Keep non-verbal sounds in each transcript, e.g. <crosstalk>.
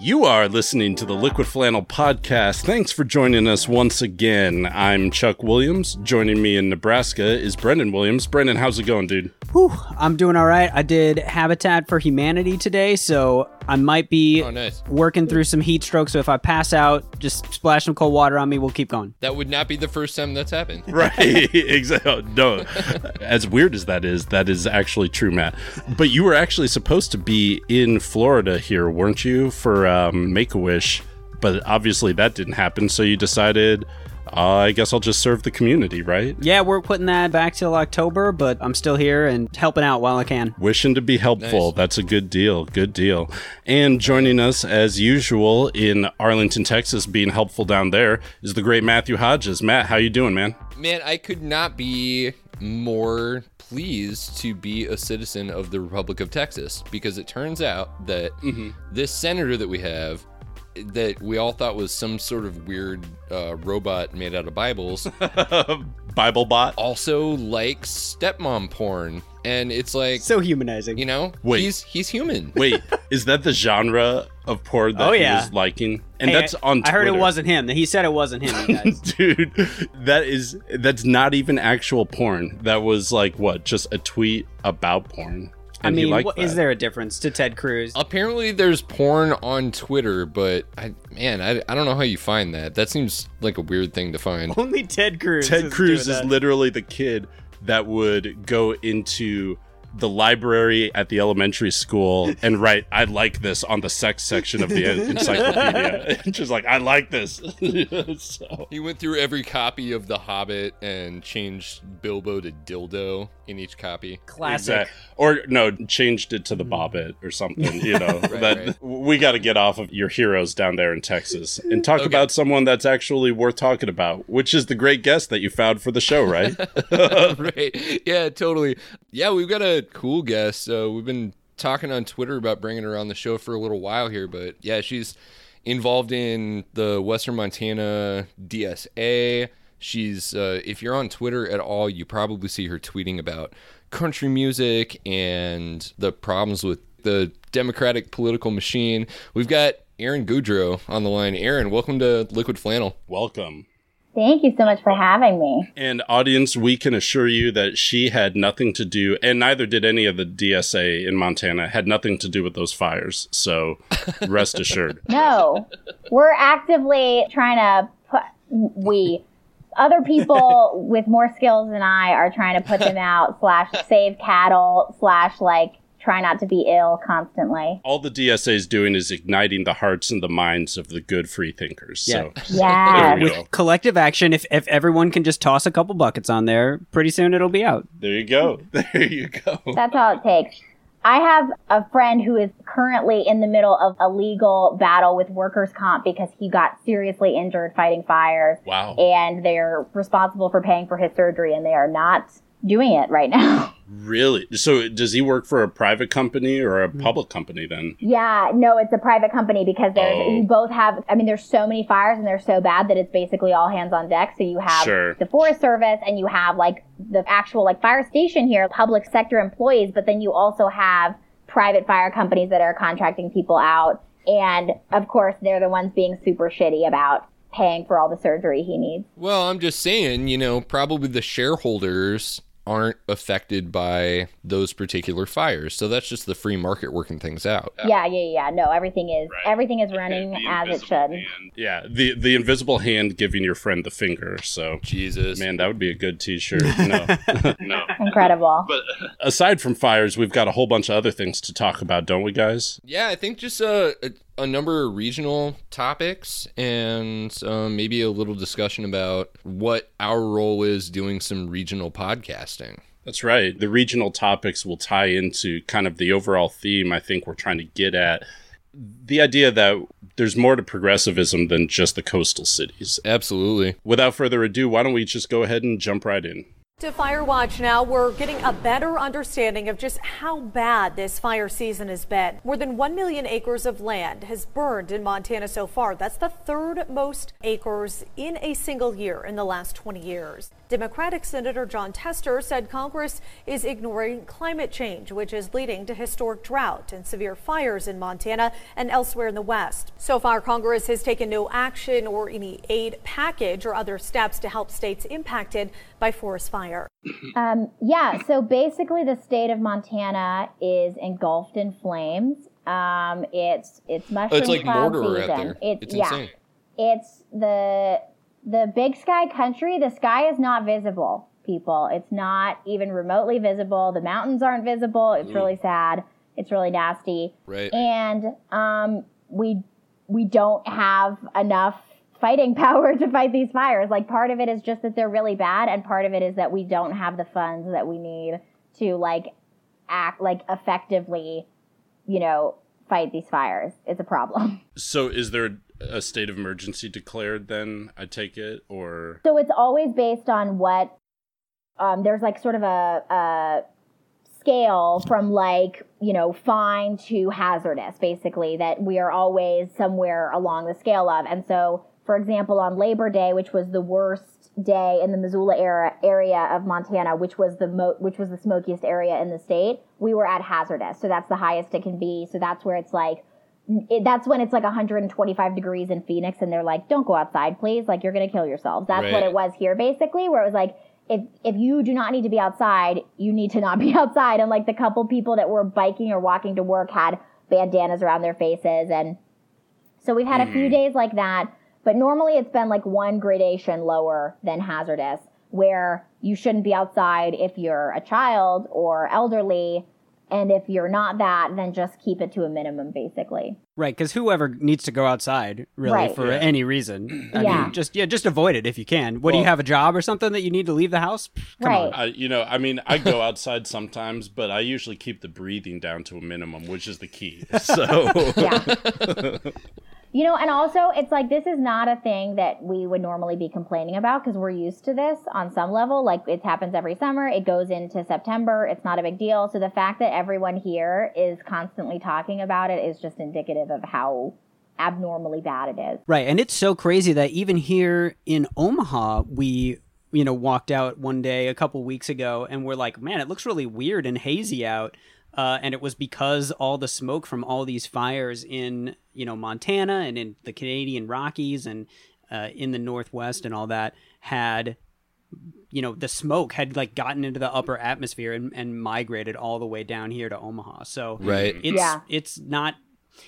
You are listening to the Liquid Flannel Podcast. Thanks for joining us once again. I'm Chuck Williams. Joining me in Nebraska is Brendan Williams. Brendan, how's it going, dude? Whew, I'm doing all right. I did Habitat for Humanity today, so I might be Oh, nice. working through some heat stroke. So if I pass out, just splash some cold water on me. We'll keep going. That would not be the first time that's happened. <laughs> Right, <laughs> exactly. Oh, no, as weird as that is, that is actually true, Matt. But you were actually supposed to be in Florida here, weren't you, for uh, um, Make a Wish? But obviously that didn't happen, so you decided, uh, I guess I'll just serve the community, right? Yeah, we're putting that back till October, but I'm still here and helping out while I can. Wishing to be helpful. Nice. That's a good deal. Good deal. And joining us as usual in Arlington, Texas, being helpful down there is the great Matthew Hodges. Matt, how you doing, man? Man, I could not be more pleased to be a citizen of the Republic of Texas because it turns out that this senator that we have that we all thought was some sort of weird uh, robot made out of Bibles <laughs> Bible bot. also likes stepmom porn and it's like So humanizing. you know Wait. he's he's human Wait, is that the genre of porn that Oh, he yeah. was liking? And Hey, that's on I heard it wasn't him. He said it wasn't him, you <laughs> guys. Dude, that is that's not even actual porn. That was like what, just a tweet about porn. I And he mean, liked what, is there a difference to Ted Cruz? Apparently, there's porn on Twitter, but I, man, I, I don't know how you find that. That seems like a weird thing to find. Only Ted Cruz. Ted Cruz doing is that. literally the kid that would go into the library at the elementary school and write, I like this on the sex section of the <laughs> encyclopedia. <laughs> Just like, I like this. <laughs> so, He went through every copy of The Hobbit and changed Bilbo to dildo in each copy. classic. exact- Or no, changed it to the Bobbit or something, you know. <laughs> that right. we got to get off of your heroes down there in Texas and talk Okay. about someone that's actually worth talking about, which is the great guest that you found for the show, right? <laughs> right. Yeah, totally. Yeah, we've got a cool guest. Uh, we've been talking on Twitter about bringing her on the show for a little while here, but yeah, she's involved in the Western Montana DSA. She's, uh, if you're on Twitter at all, you probably see her tweeting about country music and the problems with the Democratic political machine. We've got Erin Goudreau on the line. Erin, welcome to Liquid Flannel. Welcome. Thank you so much for having me. And audience, we can assure you that she had nothing to do, and neither did any of the DSA in Montana, had nothing to do with those fires. So rest <laughs> assured. No, we're actively trying to put we other people <laughs> with more skills than I are trying to put them <laughs> out slash save cattle slash like try not to be ill constantly. All the DSA is doing is igniting the hearts and the minds of the good free thinkers. So Yeah. <laughs> there you. Collective action. If if everyone can just toss a couple buckets on there, pretty soon it'll be out. There you go. There you go. That's all it takes. I have a friend who is currently in the middle of a legal battle with workers' comp because he got seriously injured fighting fires. Wow. and they're responsible for paying for his surgery and they are not doing it right now. <laughs> Really? So does he work for a private company or a mm-hmm. public company then? yeah, no, it's a private company because there's Oh. you both have I mean there's so many fires and they're so bad that it's basically all hands on deck. So you have Sure. the Forest Service and you have like the actual like fire station here, public sector employees, but then you also have private fire companies that are contracting people out. And of course they're the ones being super shitty about paying for all the surgery he needs. Well, I'm just saying, you know, probably the shareholders aren't affected by those particular fires. So that's just the free market working things out. Yeah, yeah, yeah. No, everything is everything is running as it should. hand. Yeah, the the invisible hand giving your friend the finger. So Jesus. man, that would be a good T-shirt. No, <laughs> no. Incredible. But aside from fires, we've got a whole bunch of other things to talk about, don't we, guys? Yeah, I think just a, a, number of regional topics and um, maybe a little discussion about what our role is doing some regional podcasting. That's right. The regional topics will tie into kind of the overall theme I think we're trying to get at. The idea that there's more to progressivism than just the coastal cities. Absolutely. Without further ado, why don't we just go ahead and jump right in? To Fire Watch now, we're getting a better understanding of just how bad this fire season has been. More than 1 million acres of land has burned in Montana so far. That's the third most acres in a single year in the last 20 years. Democratic Senator Jon Tester said Congress is ignoring climate change, which is leading to historic drought and severe fires in Montana and elsewhere in the West. So far, Congress has taken no action or any aid package or other steps to help states impacted by forest fire. <laughs> Um, yeah, so basically, the state of Montana is engulfed in flames. Um, it's it's mushroom it's like cloud Mordor season. out there. It's, It's yeah, insane. it's the the big sky country. The sky is not visible, people. It's not even remotely visible. The mountains aren't visible. It's really sad. It's really nasty. Right. And um, we we don't have enough fighting <laughs> power to fight these fires. Like part of it is just that they're really bad, and part of it is that we don't have the funds that we need to like act like effectively, you know, fight these fires. It's a problem. <laughs> So, is there a state of emergency declared then? I take it, or So it's always based on what um, there's like sort of a, a scale from like you know fine to hazardous basically that we are always somewhere along the scale of and so for example on labor day which was the worst day in the missoula era, area of montana which was the mo- which was the smokiest area in the state we were at hazardous so that's the highest it can be so that's where it's like it, that's when it's like 125 degrees in Phoenix, and they're like, "Don't go outside, please. Like you're gonna kill yourselves." That's what it was here, basically, where it was like, if if you do not need to be outside, you need to not be <laughs> outside. And like the couple people that were biking or walking to work had bandanas around their faces, and so we've had a few mm-hmm. days like that. But normally it's been like one gradation lower than hazardous, where you shouldn't be outside if you're a child or elderly. And if you're not that, then just keep it to a minimum, basically. Right, because whoever needs to go outside, really, Right. for Yeah. any reason, I Yeah. mean, just yeah, just avoid it if you can. What do you have a job or something that you need to leave the house? Pff, Come Right. on. I, you know, I mean, I go outside sometimes, but I usually keep the breathing down to a minimum, which is the key. So, Yeah. <laughs> you know, and also it's like this is not a thing that we would normally be complaining about because we're used to this on some level. Like it happens every summer, it goes into September, it's not a big deal. So the fact that everyone here is constantly talking about it is just indicative of how abnormally bad it is. Right, and it's so crazy that even here in Omaha, we you know walked out one day a couple weeks ago, and we're like, man, it looks really weird and hazy out. Uh, and it was because all the smoke from all these fires in you know Montana and in the Canadian Rockies and uh, in the Northwest and all that had you know the smoke had like gotten into the upper atmosphere and, and migrated all the way down here to Omaha. So Right. it's Yeah. it's not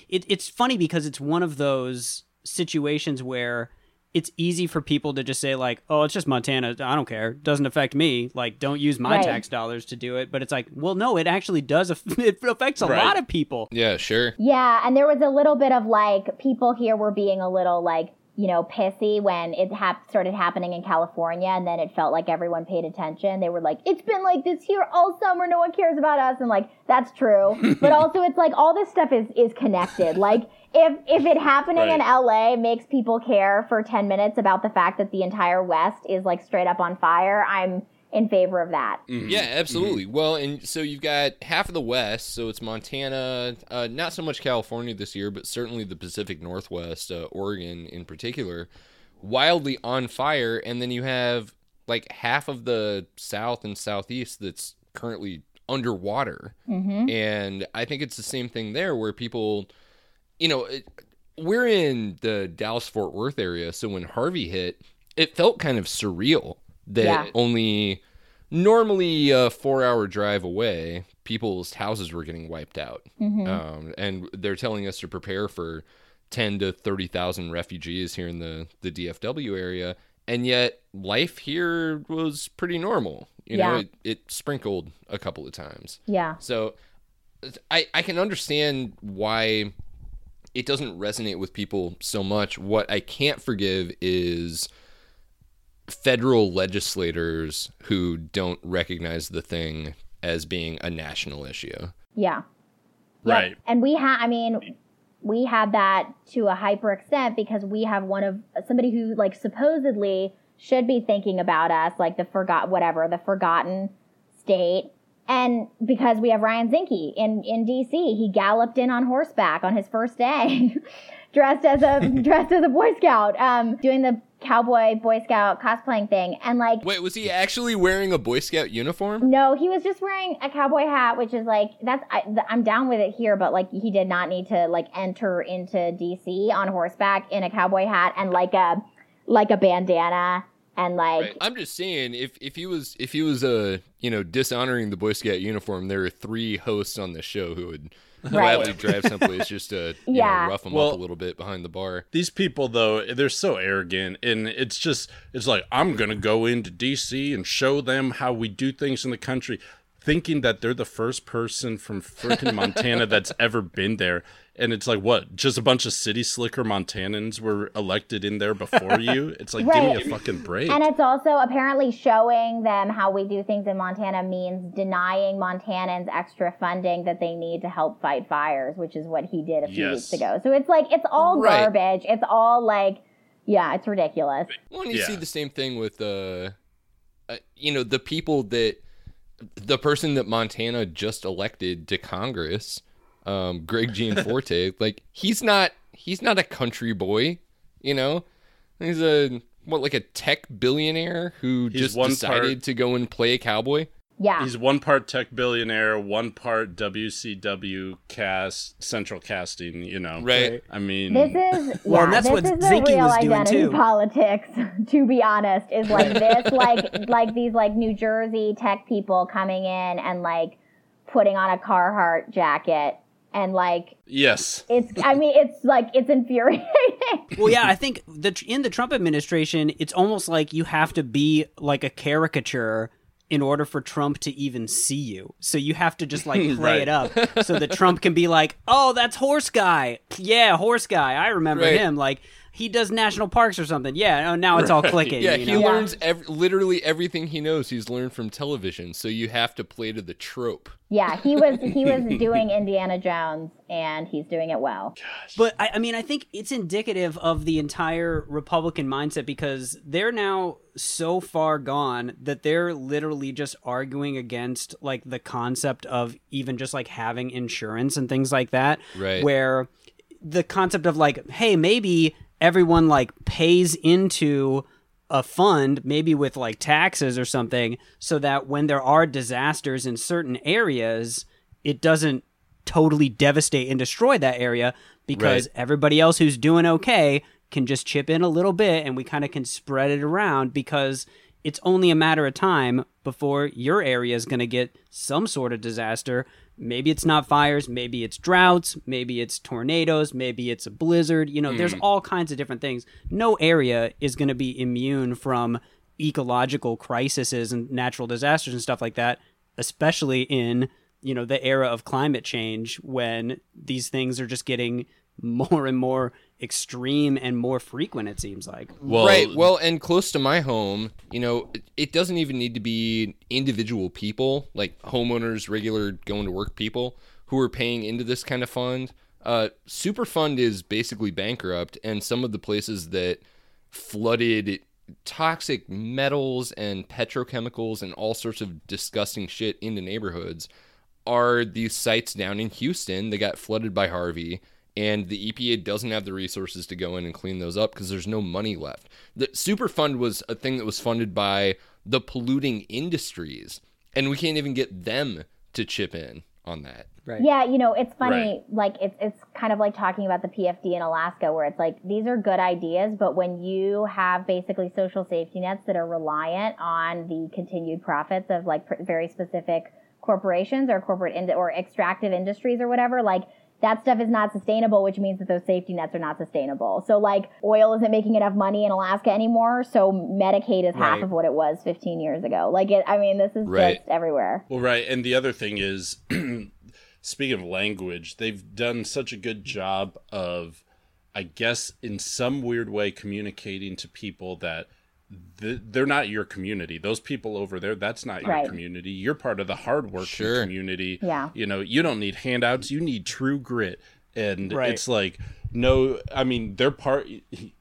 it, it's funny because it's one of those situations where it's easy for people to just say like oh it's just montana i don't care doesn't affect me like don't use my Right. tax dollars to do it but it's like well no it actually does aff- <laughs> it affects a Right. lot of people Yeah, sure. Yeah, and there was a little bit of like people here were being a little like you know pissy when it hap- started happening in California, and then it felt like everyone paid attention. They were like, "It's been like this here all summer. No one cares about us," and like that's true. <laughs> but also, it's like all this stuff is is connected. Like if if it happening in LA makes people care for ten minutes about the fact that the entire West is like straight up on fire, I'm in favor of that. Yeah, absolutely. Well, and so you've got half of the West, so it's Montana, uh, not so much California this year, but certainly the Pacific Northwest, uh, Oregon in particular, wildly on fire. And then you have like half of the South and Southeast that's currently underwater. And I think it's the same thing there where people, you know, it, we're in the Dallas Fort Worth area. So when Harvey hit, it felt kind of surreal that Yeah. only normally a four hour drive away, people's houses were getting wiped out. Um, and they're telling us to prepare for 10 to 30,000 refugees here in the, the DFW area. And yet life here was pretty normal. You know, it, it sprinkled a couple of times. Yeah. So I, I can understand why it doesn't resonate with people so much. What I can't forgive is federal legislators who don't recognize the thing as being a national issue. Yeah. Yep. Right. And we had, I mean, we had that to a hyper extent because we have one of somebody who like supposedly should be thinking about us, like the forgot whatever, the forgotten state. And because we have Ryan Zinke in, in DC, he galloped in on horseback on his first day, <laughs> dressed as a <laughs> dressed as a Boy Scout, um, doing the cowboy Boy Scout cosplaying thing. And like Wait, was he actually wearing a Boy Scout uniform? no, he was just wearing a cowboy hat, which is like that's I, th- I'm down with it here, but like he did not need to like enter into DC on horseback in a cowboy hat and like a like a bandana and like Right. I'm just saying, if if he was if he was uh you know dishonoring the Boy Scout uniform, there are three hosts on the show who would <laughs> gladly drive someplace just to <laughs> you Yeah. know, rough them Well- up a little bit behind the bar. These people, though, they're so arrogant, and it's just, it's like, I'm going to go into DC and show them how we do things in the country, thinking that they're the first person from freaking Montana that's <laughs> ever been there. And it's like, what? Just a bunch of city slicker Montanans were elected in there before you? It's like, Right. give me a fucking break. And it's also apparently showing them how we do things in Montana means denying Montanans extra funding that they need to help fight fires, which is what he did a few Yes. weeks ago. So it's like it's all Right. garbage. It's all like yeah, it's ridiculous. Well, and you Yeah. see the same thing with uh, uh, you know, the people that the person that Montana just elected to Congress, um, Greg Gianforte, <laughs> like he's not he's not a country boy, you know, he's a what like a tech billionaire who He's just decided part- to go and play a cowboy. Yeah. He's one part tech billionaire, one part WCW cast, central casting, you know. Right. I mean, This is Well, yeah, and that's this what is the real was doing, identity too. politics. <laughs> To be honest, is like this, <laughs> like like these like New Jersey tech people coming in and like putting on a Carhartt jacket and like yes. it's. I mean, it's like it's infuriating. <laughs> well, yeah, I think the in the Trump administration, it's almost like you have to be like a caricature in order for Trump to even see you. So you have to just like <laughs> play Right. it up <laughs> so that Trump can be like, "Oh, that's horse guy. Yeah, horse guy. I remember Right. him. Like he does national parks or something. Yeah, oh, now it's all clicking. Yeah, you he know? learns ev- literally everything he knows. He's learned from television, so you have to play to the trope. yeah, he was he was <laughs> doing Indiana Jones and he's doing it well. But I, I mean, I think it's indicative of the entire Republican mindset because they're now so far gone that they're literally just arguing against like the concept of even just like having insurance and things like that. Right. Where the concept of like, hey, maybe everyone like pays into a fund, maybe with like taxes or something, so that when there are disasters in certain areas, it doesn't totally devastate and destroy that area because Right. everybody else who's doing okay can just chip in a little bit and we kind of can spread it around because it's only a matter of time before your area is going to get some sort of disaster. Maybe it's not fires, maybe it's droughts, maybe it's tornadoes, maybe it's a blizzard. You know, there's hmm. all kinds of different things. No area is going to be immune from ecological crises and natural disasters and stuff like that, especially in, you know, the era of climate change when these things are just getting <laughs> more and more extreme and more frequent it seems like. Well, right. Well, and close to my home, you know, it, it doesn't even need to be individual people, like homeowners, regular going to work people who are paying into this kind of fund. Uh, Superfund is basically bankrupt, and some of the places that flooded toxic metals and petrochemicals and all sorts of disgusting shit into neighborhoods are these sites down in Houston that got flooded by Harvey, and the EPA doesn't have the resources to go in and clean those up because there's no money left. The Superfund was a thing that was funded by the polluting industries, and we can't even get them to chip in on that. Right. Yeah, you know, it's funny. Right. Like it's it's kind of like talking about the PFD in Alaska, where it's like these are good ideas, but when you have basically social safety nets that are reliant on the continued profits of like pr- very specific corporations or corporate ind- or extractive industries or whatever, like that stuff is not sustainable, which means that those safety nets are not sustainable. So like oil isn't making enough money in Alaska anymore, so Medicaid is half of what it was 15 years ago. Like it, I mean, this is Right. just everywhere. Well, right. And the other thing is, <clears throat> speaking of language, they've done such a good job of, I guess, in some weird way, communicating to people that th- they're not your community. Those people over there, that's not your Right. community. You're part of the hardworking Sure. community. Yeah. You know, you don't need handouts. You need true grit. And Right. it's like, no, I mean, they're part,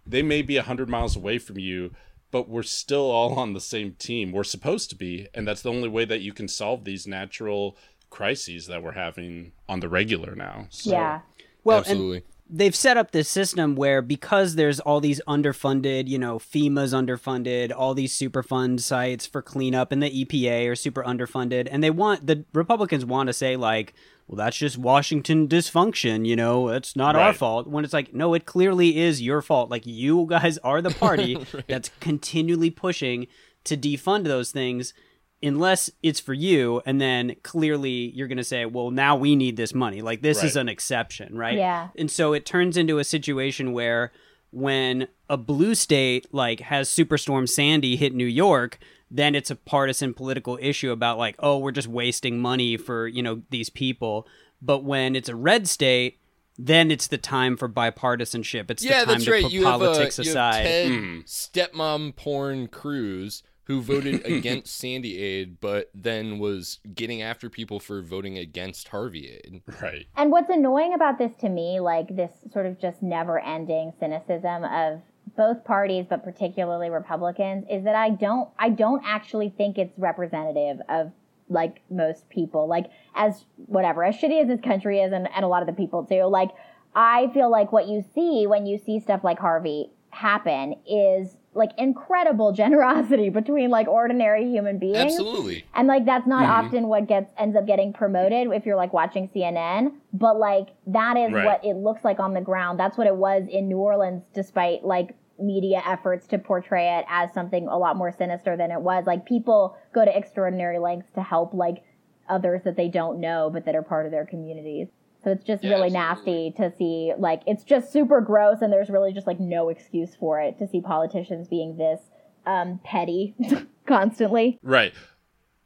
they may be 100 miles away from you, but we're still all on the same team. We're supposed to be, and that's the only way that you can solve these natural crises that we're having on the regular now. So, yeah. Well, Absolutely. They've set up this system where because there's all these underfunded, you know, FEMA's underfunded, all these Superfund sites for cleanup, and the EPA are super underfunded, and they want the Republicans want to say like, well, that's just Washington dysfunction, you know, it's not our fault. When it's like, no, it clearly is your fault. Like you guys are the party <laughs> that's continually pushing to defund those things unless it's for you and then clearly you're going to say well now we need this money like this is an exception right Yeah. and so it turns into a situation where when a blue state like has superstorm sandy hit new york then it's a partisan political issue about like oh we're just wasting money for you know these people but when it's a red state then it's the time for bipartisanship it's yeah, the time that's to right. put You have, uh, politics you have aside Ted Mm. stepmom porn Cruz who voted <laughs> against Sandy Aid, but then was getting after people for voting against Harvey Aid. right. And what's annoying about this to me, like this sort of just never ending cynicism of both parties, but particularly Republicans, is that I don't I don't actually think it's representative of like most people. Like as whatever, as shitty as this country is and, and a lot of the people too, like I feel like what you see when you see stuff like Harvey happen is like incredible <laughs> generosity between like ordinary human beings. Absolutely. And like that's not Mm-hmm. often what gets ends up getting promoted if you're like watching CNN, but like that is Right. what it looks like on the ground. That's what it was in New Orleans despite like media efforts to portray it as something a lot more sinister than it was. Like people go to extraordinary lengths to help like others that they don't know but that are part of their communities. So it's just Yeah, really absolutely. nasty to see like it's just super gross and there's really just like no excuse for it to see politicians being this um petty <laughs> constantly. Right.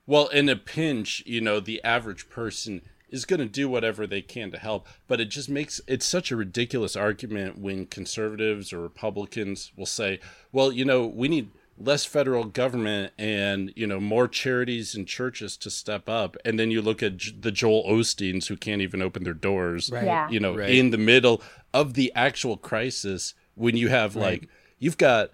Well, in a pinch, you know, the average person is going to do whatever they can to help, but it just makes it's such a ridiculous argument when conservatives or Republicans will say, "Well, you know, we need less federal government and, you know, more charities and churches to step up." And then you look at J- the Joel Osteens who can't even open their doors, Right. Yeah. you know, Right. in the middle of the actual crisis when you have like you've got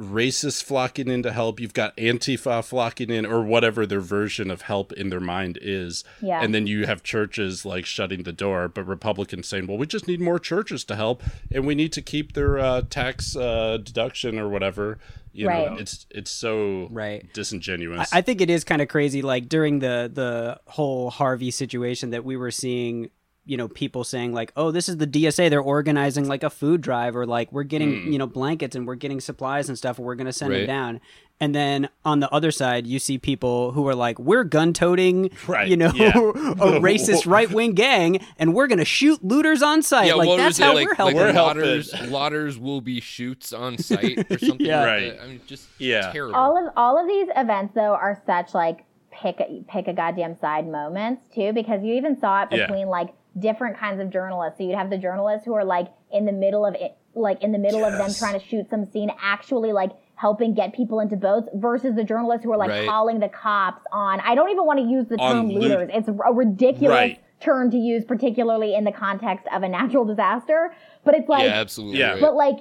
racists flocking in to help, you've got Antifa flocking in, or whatever their version of help in their mind is. Yeah. And then you have churches like shutting the door, but Republicans saying, well, we just need more churches to help, and we need to keep their uh, tax uh, deduction or whatever. You know, it's it's so Right. disingenuous. I I think it is kind of crazy. Like during the the whole Harvey situation, that we were seeing, you know, people saying like, "Oh, this is the DSA. They're organizing like a food drive, or like we're getting hmm. you know blankets and we're getting supplies and stuff, and we're gonna send Right. it down." And then on the other side, you see people who are like, "We're gun-toting, Right, you know, yeah. <laughs> a <laughs> racist right-wing gang, and we're gonna shoot looters on site." Yeah, like what that's how like, we're helping. Like We're helping. Lauders, Lauders will be shoots on site or <laughs> something Yeah. like Right. I mean, just Yeah. terrible. all of all of these events though are such like pick a, pick a goddamn side moments too because you even saw it Yeah. between like different kinds of journalists so you'd have the journalists who are like in the middle of it like in the middle of them trying to shoot some scene actually like helping get people into boats versus the journalists who are like Right. calling the cops on i don't even want to use the term loot- looters it's a ridiculous Right. term to use particularly in the context of a natural disaster but it's like yeah, absolutely. Yeah. but like,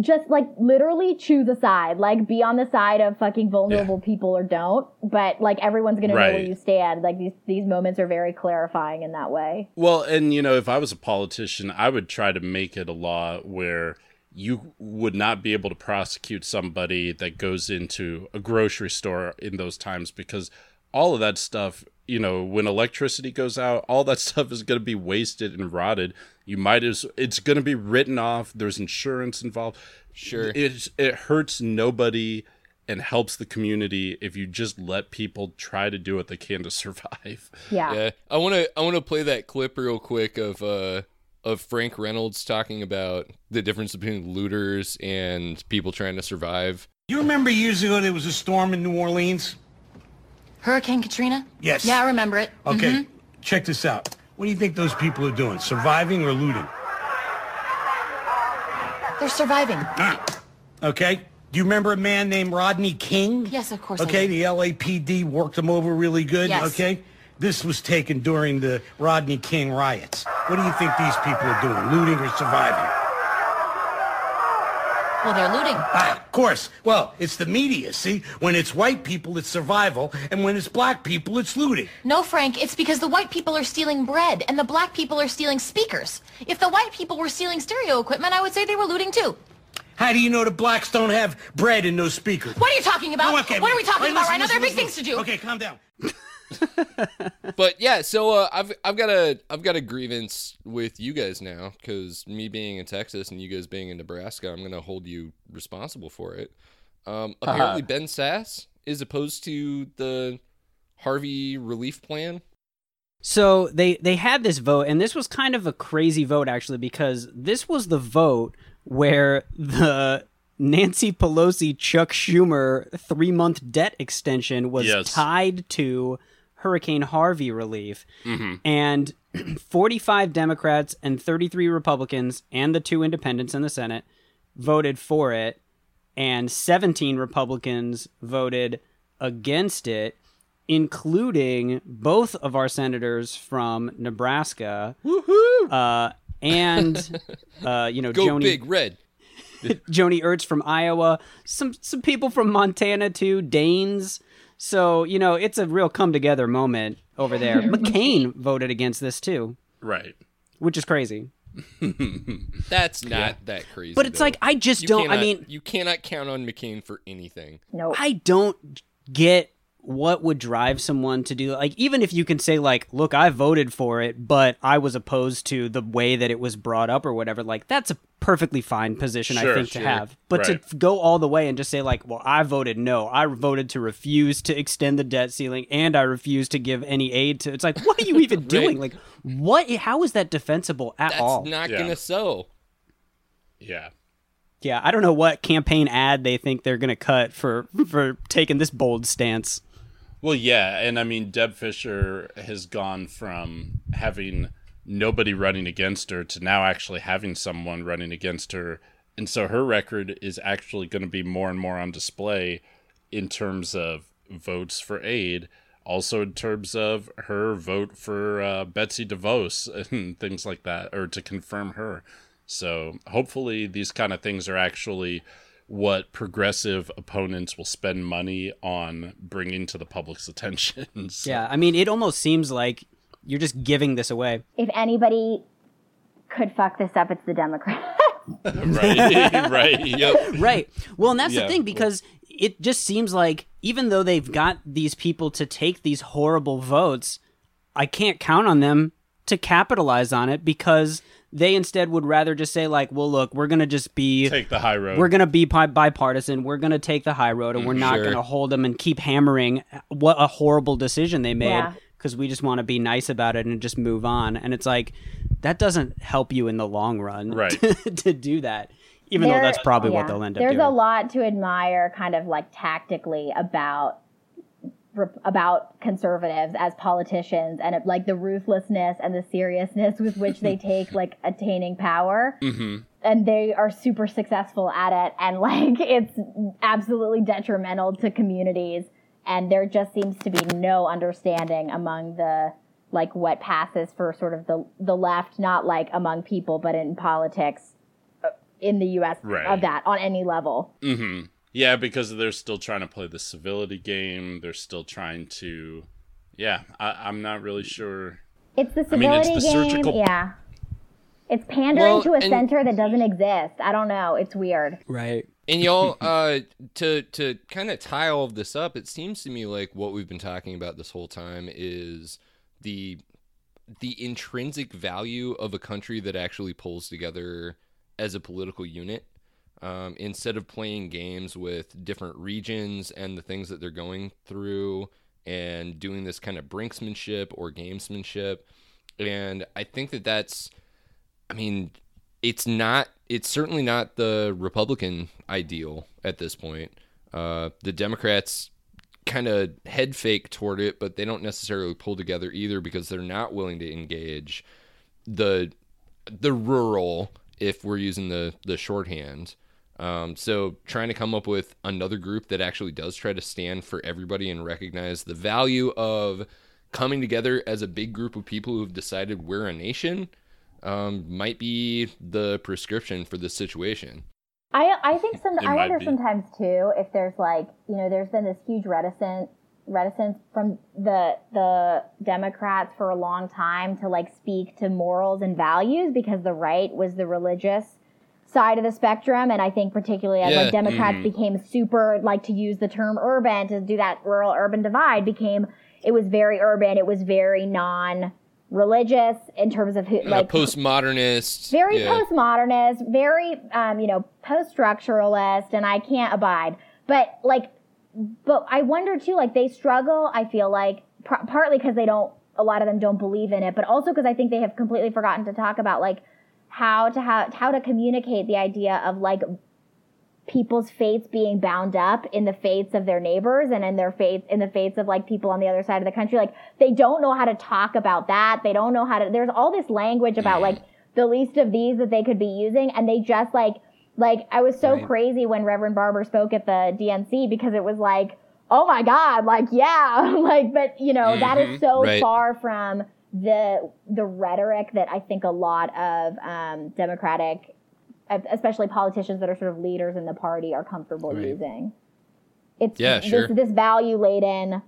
just like literally choose a side. Like, be on the side of fucking vulnerable people or don't. But like, everyone's gonna know where you stand. Like these these moments are very clarifying in that way. Well, and you know, if I was a politician, I would try to make it a law where you would not be able to prosecute somebody that goes into a grocery store in those times because all of that stuff, you know, when electricity goes out, all that <laughs> stuff is going to be wasted and rotted. You might as it's going to be written off. There's insurance involved. Sure. It it hurts nobody and helps the community if you just let people try to do what they can to <laughs> survive. Yeah. Yeah, I want to I want to play that clip real quick of uh of Frank Reynolds talking about the difference between looters and people trying to survive. You remember years ago there was a storm in New Orleans? Hurricane Katrina? Yes. Yeah, I remember it. Okay, check this out. What do you think those people are doing? Surviving or looting? They're surviving. Ah, okay. Do you remember a man named Rodney King? Yes, of course Okay, the LAPD worked him over really good. Yes. Okay. This was taken during the Rodney King riots. What do you think these people are doing? Looting or surviving? Well, they're looting. Ah, of course. Well, it's the media, see? When it's white people, it's survival, and when it's black people, it's looting. No, Frank, it's because the white people are stealing bread and the black people are stealing speakers. If the white people were stealing stereo equipment, I would say they were looting too. How do you know the blacks don't have bread and no speakers? What are you talking about? Oh, okay, what are we talking wait, about listen, right now? There are big listen. things to do. Okay, calm down. <laughs> <laughs> But yeah, so uh, I've I've got a I've got a grievance with you guys now because me being in Texas and you guys being in Nebraska, I'm gonna hold you responsible for it. Um, apparently, Ben Sasse is opposed to the Harvey relief plan. So they they had this vote, and this was kind of a crazy vote actually, because this was the vote where the Nancy Pelosi Chuck Schumer three month debt extension was Yes. tied to Hurricane Harvey relief, and <clears throat> 45 Democrats and 33 Republicans and the two independents in the Senate voted for it, and 17 Republicans voted against it, including both of our senators from Nebraska. Woohoo! Uh, and uh, you know, Go Joni big red. <laughs> Joni Ernst from Iowa, some some people from Montana too, Daines. So you know, it's a real come together moment over there. McCain <laughs> voted against this too, Right. which is crazy. <laughs> That's not that crazy. But it's though. like I just You don't. I mean, you cannot count on McCain for anything. No. I don't get what would drive someone to do like even if you can say like look I voted for it but I was opposed to the way that it was brought up or whatever like that's a perfectly fine position I think sure. to have but Right. to go all the way and just say like well I voted no I voted to refuse to extend the debt ceiling and I refuse to give any aid to it's like what are you <laughs> even doing like what how is that defensible at all? That's all not Yeah. gonna sew. Yeah. yeah I don't know what campaign ad they think they're going to cut for for taking this bold stance Well, yeah, and I mean, Deb Fischer has gone from having nobody running against her to now actually having someone running against her, and so her record is actually going to be more and more on display in terms of votes for aid, also in terms of her vote for uh, Betsy DeVos <laughs> and things like that, or to confirm her. So hopefully, these kind of things are actually what progressive opponents will spend money on bringing to the public's <laughs> attention. So- Yeah, I mean, it almost seems like you're just giving this away. If anybody could fuck this up, it's the Democrats. <laughs> right, <laughs> right. Yep. Right. Well, and that's Yeah. the thing because it just seems like even though they've got these people to take these horrible votes, I can't count on them to capitalize on it because they instead would rather just say like, "Well, look, we're going to just be Take the high road. we're going to be bi- bipartisan. We're going to take the high road, and we're mm-hmm. not sure. going to hold them and keep hammering what a horrible decision they made Yeah. because we just want to be nice about it and just move on. And it's like that doesn't help you in the long run, Right. <laughs> to do that. Even though that's probably what they'll end up doing. There's doing. a lot to admire, kind of like tactically about rep- about conservatives as politicians and like the ruthlessness and the seriousness with which they <laughs> take like attaining power. Mm-hmm. And they are super successful at it, and like <laughs> it's absolutely detrimental to communities. And there just seems to be no understanding among the like what passes for sort of the the left, not like among people, but in politics uh, in the U.S. Right. of that on any level. Mm-hmm. Yeah, because they're still trying to play the civility game. They're still trying to. Yeah, I, I'm not really sure. It's the civility I mean, it's the game. surgical- Yeah. It's pandering Well, to a and- center that doesn't exist. I don't know. It's weird. right. And y'all, <laughs> uh, to to kind of tie all of this up, it seems to me like what we've been talking about this whole time is the the intrinsic value of a country that actually pulls together as a political unit. Um, instead of playing games with different regions and the things that they're going through and doing this kind of brinksmanship or gamesmanship. And I think that that's, I mean, it's not, it's certainly not the Republican ideal at this point. Uh, the Democrats kind of head fake toward it, but they don't necessarily pull together either because they're not willing to engage the the rural, if we're using the the shorthand. Um, so trying to come up with another group that actually does try to stand for everybody and recognize the value of coming together as a big group of people who've decided we're a nation um, might be the prescription for this situation. I I think some I wonder be. sometimes too if there's like you know there's been this huge reticent reticence from the the Democrats for a long time to like speak to morals and values because the right was the religious side of the spectrum and I think particularly as Yeah, like Democrats mhm. became super like to use the term urban to do that rural urban divide became it was very urban it was very non religious in terms of who Uh, like postmodernist. very yeah. postmodernist, very um, you know post-structuralist, and I can't abide. But like, but I wonder too. Like they struggle. I feel like par- partly because they don't. A lot of them don't believe in it, but also because I think they have completely forgotten to talk about like how to how how to communicate the idea of like people's fates being bound up in the fates of their neighbors and in their fates in the fates of like people on the other side of the country like they don't know how to talk about that they don't know how to there's all this language about like <laughs> the least of these that they could be using and they just like like i was so Right. crazy when reverend barber spoke at the dnc because it was like oh my god like yeah <laughs> like but you know that is mm-hmm. so Right. far from the the rhetoric that i think a lot of um, democratic especially politicians that are sort of leaders in the party are comfortable Right. using. It's Yeah, this, sure. this value laden,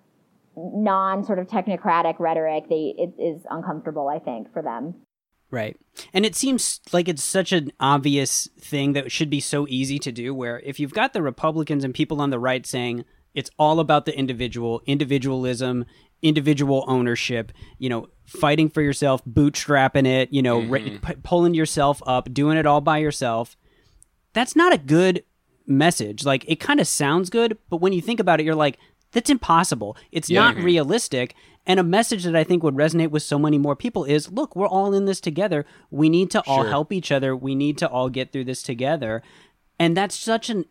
non sort of technocratic rhetoric. They it is uncomfortable, I think, for them. Right. And it seems like it's such an obvious thing that should be so easy to do where if you've got the Republicans and people on the right saying it's all about the individual, individualism, individual ownership, you know, fighting for yourself, bootstrapping it, you know, mm-hmm. p- pulling yourself up, doing it all by yourself. That's not a good message. Like it kind of sounds good, but when you think about it, you're like, that's impossible. It's Yeah. not mm-hmm. realistic. And a message that I think would resonate with so many more people is look, we're all in this together. We need to all Sure. help each other. We need to all get through this together. And that's such an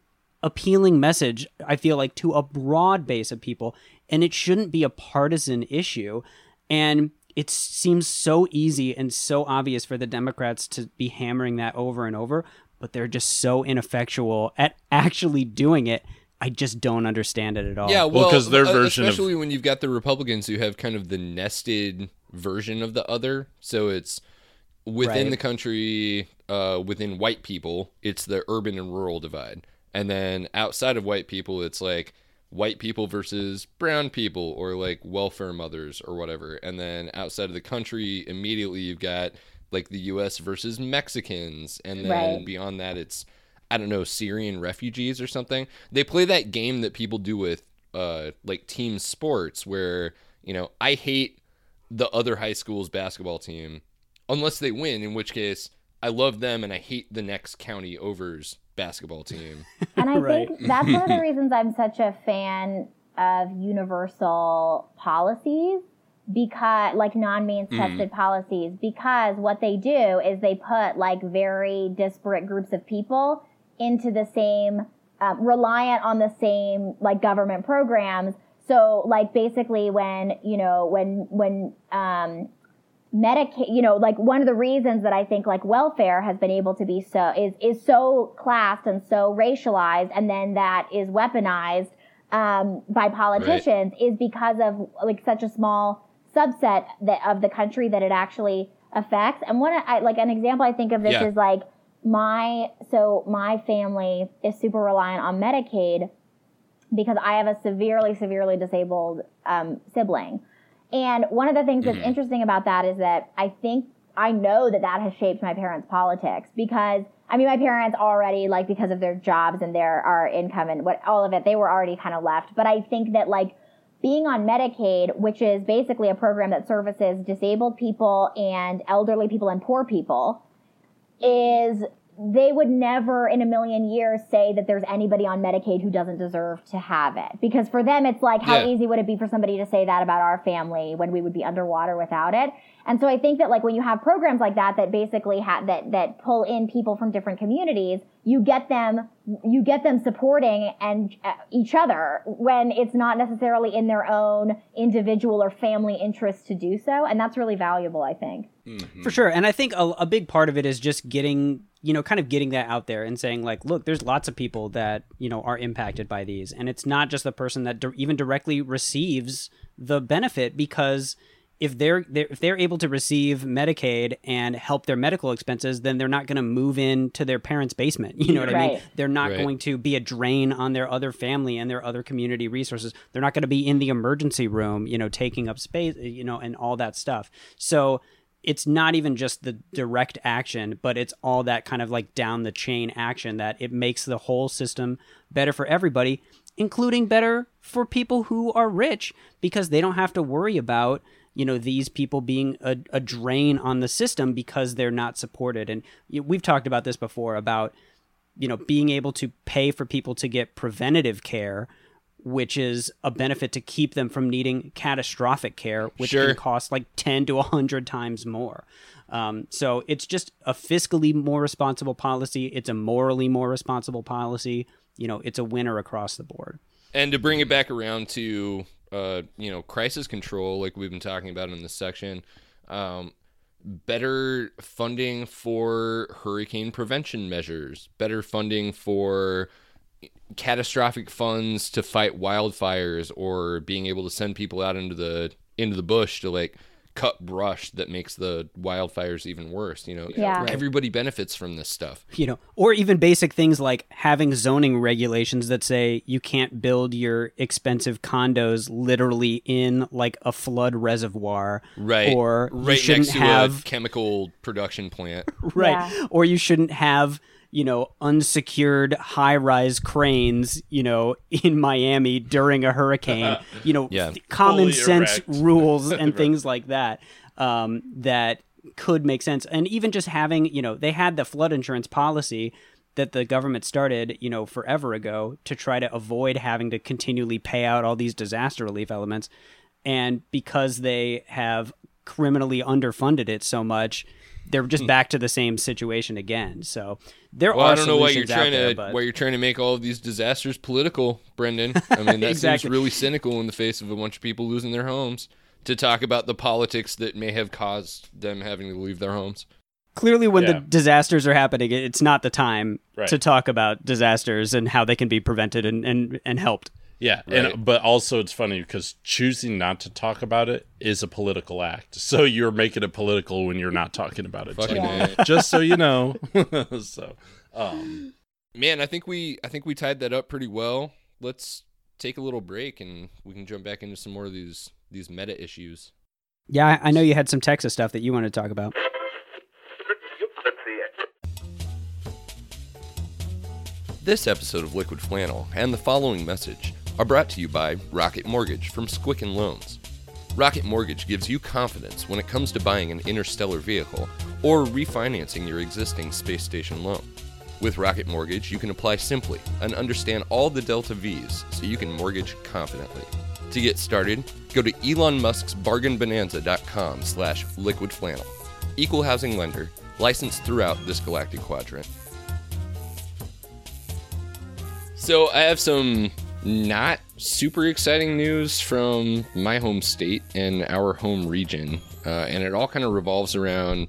appealing message, I feel like, to a broad base of people. And it shouldn't be a partisan issue. And it seems so easy and so obvious for the Democrats to be hammering that over and over, but they're just so ineffectual at actually doing it. I just don't understand it at all. Yeah, well, 'cause their uh, version of- especially when you've got the Republicans who have kind of the nested version of the other. So it's within Right. the country, uh, within white people, it's the urban and rural divide, and then outside of white people, it's like white people versus brown people, or like welfare mothers or whatever. And then outside of the country, immediately you've got like the U.S. versus Mexicans, and then Right. beyond that, it's I don't know Syrian refugees or something. They play that game that people do with uh like team sports where you know I hate the other high school's basketball team unless they win, in which case I love them and I hate the next county over's basketball team. <laughs> And I Right. think that's one of the <laughs> reasons I'm such a fan of universal policies because like non-means tested policies because what they do is they put like very disparate groups of people into the same um, reliant on the same like government programs so like basically when you know when when um Medicaid, you know, like one of the reasons that I think like welfare has been able to be so is is so classed and so racialized, and then that is weaponized um, by politicians is because of like such a small subset that of the country that it actually affects. And one, I, like an example I think of this Yeah. is like my so my family is super reliant on Medicaid because I have a severely, severely disabled um, sibling. And one of the things that's mm-hmm. interesting about that is that I think I know that that has shaped my parents' politics because I mean, my parents already like because of their jobs and their our income and what all of it, they were already kind of left. But I think that like being on Medicaid, which is basically a program that services disabled people and elderly people and poor people, is they would never in a million years say that there's anybody on Medicaid who doesn't deserve to have it. Because for them, it's like, how Yeah. easy would it be for somebody to say that about our family when we would be underwater without it? And so I think that like when you have programs like that that basically have that that pull in people from different communities, you get them you get them supporting and uh, each other when it's not necessarily in their own individual or family interest to do so, and that's really valuable, I think. For sure. And I think a, a big part of it is just getting, you know, kind of getting that out there and saying, like, look, there's lots of people that, you know, are impacted by these. And it's not just the person that di- even directly receives the benefit because if they're, they're if they're able to receive Medicaid and help their medical expenses, then they're not going to move into their parents' basement. <laughs> You know what I mean? They're not Right. going to be a drain on their other family and their other community resources. They're not going to be in the emergency room, you know, taking up space, you know, and all that stuff. So it's not even just the direct action, but it's all that kind of like down the chain action that it makes the whole system better for everybody, including better for people who are rich because they don't have to worry about you know these people being a, a drain on the system because they're not supported. And we've talked about this before about you know being able to pay for people to get preventative care which is a benefit to keep them from needing catastrophic care which Sure. can cost like 10 to 100 times more. Um, so it's just a fiscally more responsible policy. It's a morally more responsible policy. You know it's a winner across the board. And to bring it back around to uh, you know crisis control, like we've been talking about in this section, um, better funding for hurricane prevention measures, better funding for catastrophic funds to fight wildfires, or being able to send people out into the into the bush to like cut brush that makes the wildfires even worse. You know, Yeah. Right. everybody benefits from this stuff. you know, or even basic things like having zoning regulations that say you can't build your expensive condos literally in like a flood reservoir, Right, Or you right shouldn't next to have a chemical production plant. <laughs> right, Yeah. or you shouldn't have you know unsecured high-rise cranes, you know, <laughs> in Miami during a hurricane. You know, Yeah. th- common Fully sense erect. <laughs> rules and things like that um, that could make sense. And even just having, you know, they had the flood insurance policy that the government started, you know, forever ago to try to avoid having to continually pay out all these disaster relief elements. And because they have criminally underfunded it so much, they're just back to the same situation again. So there Hmm. Well, are I don't know why you're trying there, to but- why you're trying to make all of these disasters political, Brendan. I mean, <laughs> that Exactly. seems really cynical in the face of a bunch of people losing their homes. To talk about the politics that may have caused them having to leave their homes. clearly when Yeah. the disasters are happening it's not the time Right. to talk about disasters and how they can be prevented and, and, and helped Yeah, Right. and but also it's funny because choosing not to talk about it is a political act. <laughs> So you're making it political when you're not talking about it. Fucking Yeah. Just so you know. <laughs> so, um, Man, I think we I think we tied that up pretty well. Let's take a little break and we can jump back into some more of these these meta issues. yeah I- i know you had some texas stuff that you wanted to talk about This episode of Liquid Flannel and the following message are brought to you by Rocket Mortgage from Squicken Loans. Rocket Mortgage gives you confidence when it comes to buying an interstellar vehicle or refinancing your existing space station loan. With Rocket Mortgage, you can apply simply and understand all the Delta V's so you can mortgage confidently. To get started, go to Elon Musk's bargainbonanza.com slash liquid flannel. Equal housing lender, licensed throughout this galactic quadrant. So I have some not super exciting news from my home state and our home region, uh, and it all kind of revolves around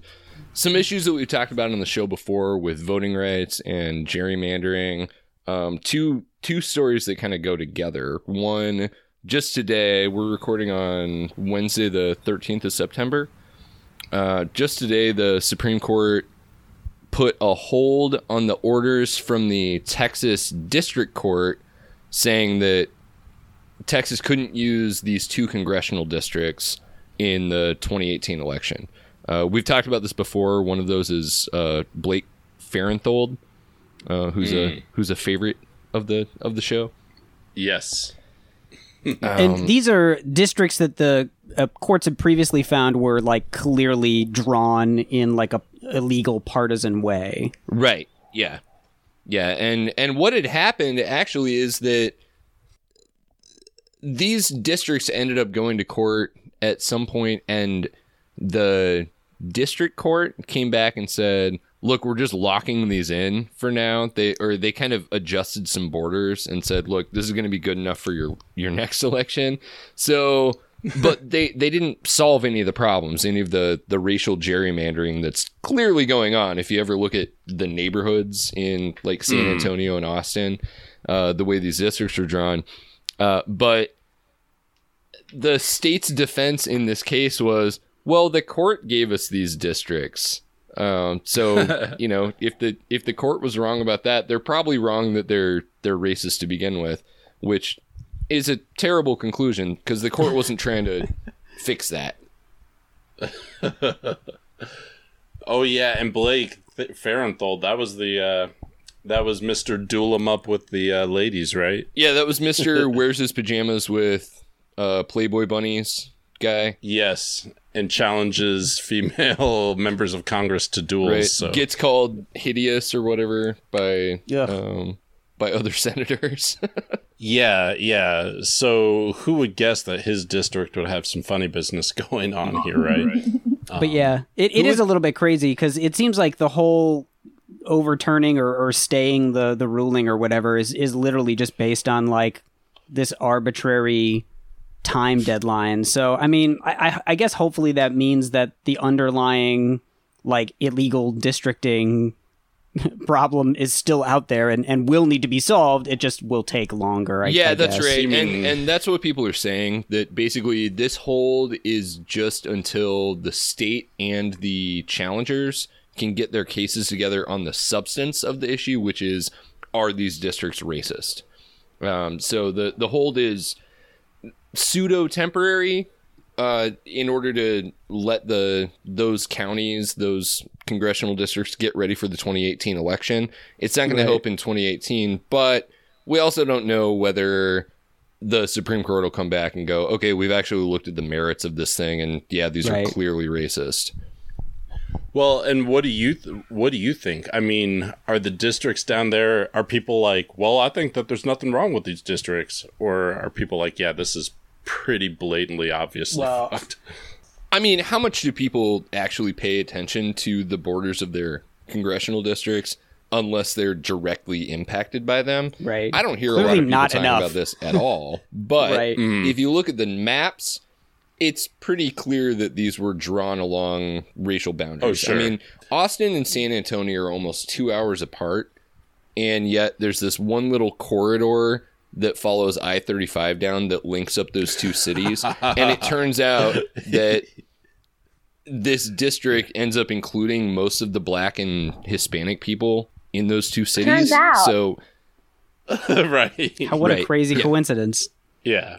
some issues that we've talked about on the show before with voting rights and gerrymandering. Um, two two stories that kind of go together. One, just today, we're recording on Wednesday, the thirteenth of September. Uh, just today, the Supreme Court put a hold on the orders from the Texas District Court saying that Texas couldn't use these two congressional districts in the 2018 election. Uh, we've talked about this before. One of those is uh, Blake Farenthold, uh, who's a who's a favorite of the of the show. yes. and these are districts that the uh, courts had previously found were like clearly drawn in like a illegal partisan way Right. Yeah. Yeah, and and what had happened actually is that these districts ended up going to court at some point and the district court came back and said, "Look, we're just locking these in for now." They or they kind of adjusted some borders and said, "Look, this is going to be good enough for your your <laughs> next election." So but they they didn't solve any of the problems, any of the the racial gerrymandering that's clearly going on. If you ever look at the neighborhoods in like San Antonio and Austin, uh, the way these districts are drawn, uh, but the state's defense in this case was, well, the court gave us these districts. Um, so <laughs> you know, if the if the court was wrong about that, they're probably wrong that they're they're racist to begin with, which is a terrible conclusion because the court wasn't trying to <laughs> fix that. <laughs> Oh yeah, and Blake Th- Farenthold, that was the uh, that was Mister Duel 'em up with the uh, ladies, right? Yeah, that was Mister <laughs> wears his pajamas with uh, Playboy bunnies guy. Yes, and challenges female members of Congress to duels. Right, So. gets called hideous or whatever by Yeah. um, by other <laughs> senators. yeah, yeah. So who would guess that his district would have some funny business <laughs> going on here, right? Um, but yeah, it, it is a little bit crazy because it seems like the whole overturning or, or staying the, the ruling or whatever is, is literally just based on like this arbitrary time deadline. So, I mean, I, I, I guess hopefully that means that the underlying like illegal districting <laughs> problem is still out there and, and will need to be solved. It just will take longer. I, yeah, I that's guess. right, and and that's what people are saying. That basically this hold is just until the state and the challengers can get their cases together on the substance of the issue, which is are these districts racist? Um, so the the hold is pseudo temporary uh, in order to let the those counties, those congressional districts get ready for the 2018 election. It's not going to help in 2018, but we also don't know whether the Supreme Court will come back and go, okay, we've actually looked at the merits of this thing, and yeah, these Right. are clearly racist. Well, and what do you th- what do you think? I mean, are the districts down there? Are people like, well, I think that there's nothing wrong with these districts, or are people like, yeah, this is pretty blatantly obviously Well- fucked? I mean, how much do people actually pay attention to the borders of their congressional districts unless they're directly impacted by them? Right. I don't hear a lot of people not talking enough. about this at all. <laughs> But Right. if mm. you look at the maps, it's pretty clear that these were drawn along racial boundaries. Oh, sure. I mean, Austin and San Antonio are almost two hours apart, and yet there's this one little corridor that follows I 35 down that links up those two cities. <laughs> and it turns out that this district ends up including most of the black and Hispanic people in those two cities. Turns out. So, <laughs> right? How- what a crazy Yeah. coincidence. Yeah.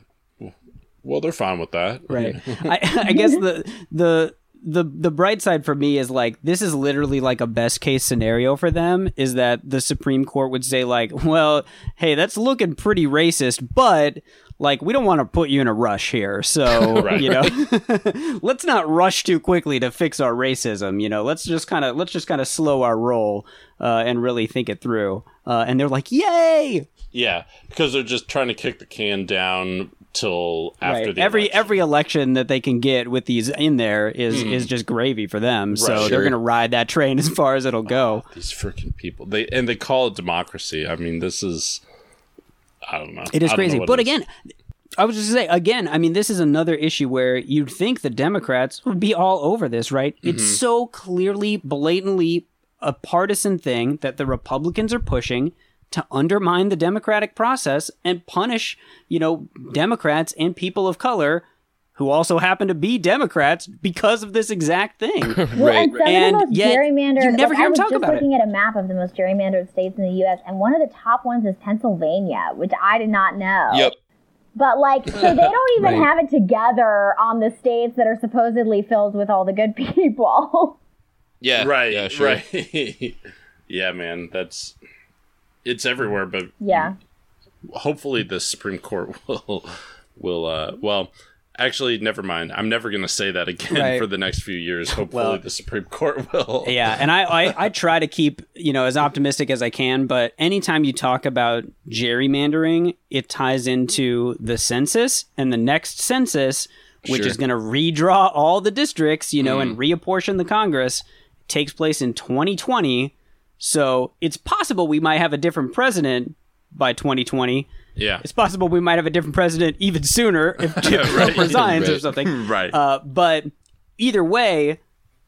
Well, they're fine with that, right <laughs> I, I guess the the the the bright side for me is like this is literally like a best case scenario for them is that the supreme court would say like well hey that's looking pretty racist but like we don't want to put you in a rush here so <laughs> Right. you know <laughs> let's not rush too quickly to fix our racism you know let's just kind of let's just kind of slow our roll uh, and really think it through uh, and they're like yay Yeah, because they're just trying to kick the can down till after right. the every election. every election that they can get with these in there is is just gravy for them. So Right. they're going to ride that train as far as it'll go. <laughs> these freaking people. They and they call it democracy. I mean, this is I don't know. It is I don't know crazy. But it is. again, I was just gonna say again. I mean, this is another issue where you'd think the Democrats would be all over this, right? It's Mm-hmm. so clearly, blatantly a partisan thing that the Republicans are pushing to undermine the democratic process and punish, you know, Democrats and people of color who also happen to be Democrats because of this exact thing. <laughs> Well, Right. and some And of the most yet gerrymandered. you never like, hear I him was talk just about it. looking at a map of the most gerrymandered states in the U.S., and one of the top ones is Pennsylvania, which I did not know. yep. But like, so they <laughs> don't even Right. have it together on the states that are supposedly filled with all the good <laughs> people. Yeah. right, Yeah, sure. right. yeah, man, that's it's everywhere. But yeah. hopefully, the Supreme Court <laughs> will will uh well. Actually, never mind. I'm never going to say that again Right. for the next few years. Hopefully, Well- the Supreme Court <laughs> will. Yeah, and I, I I try to keep you know as optimistic as I can, but anytime you talk about gerrymandering, it ties into the census and the next census, which Sure. is going to redraw all the districts, you know, and reapportion the Congress, takes place in 2020. So it's possible we might have a different president by 2020. Yeah. It's possible we might have a different president even sooner if <laughs> Trump resigns or something. <laughs> Right. Uh, but either way,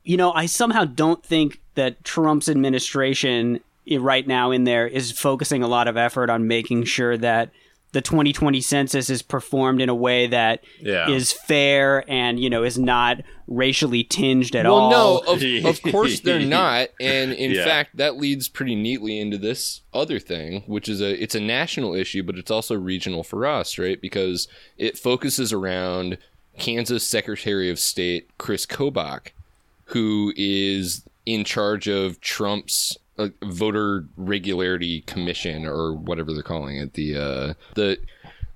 you know, I somehow don't think that Trump's administration right now in there is focusing a lot of effort on making sure that the 2020 census is performed in a way that is Yeah. fair and you know is not racially tinged at well, all. no, <laughs> of, of course they're not, and <laughs> in Yeah. fact, that leads pretty neatly into this other thing, which is a it's a national issue, but it's also regional for us, right? Because it focuses around Kansas Secretary of State Chris Kobach, who is in charge of Trump's uh, voter regularity commission or whatever they're calling it, the uh, the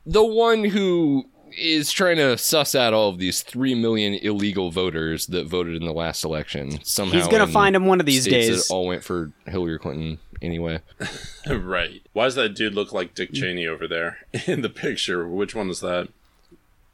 the one who is trying to suss out all of these three million illegal voters that voted in the last election. Somehow He's gonna find find 'em one of these days. That all went for Hillary Clinton anyway. <laughs> right. Why does that dude look like Dick Cheney over there <laughs> in the picture? Which one is that?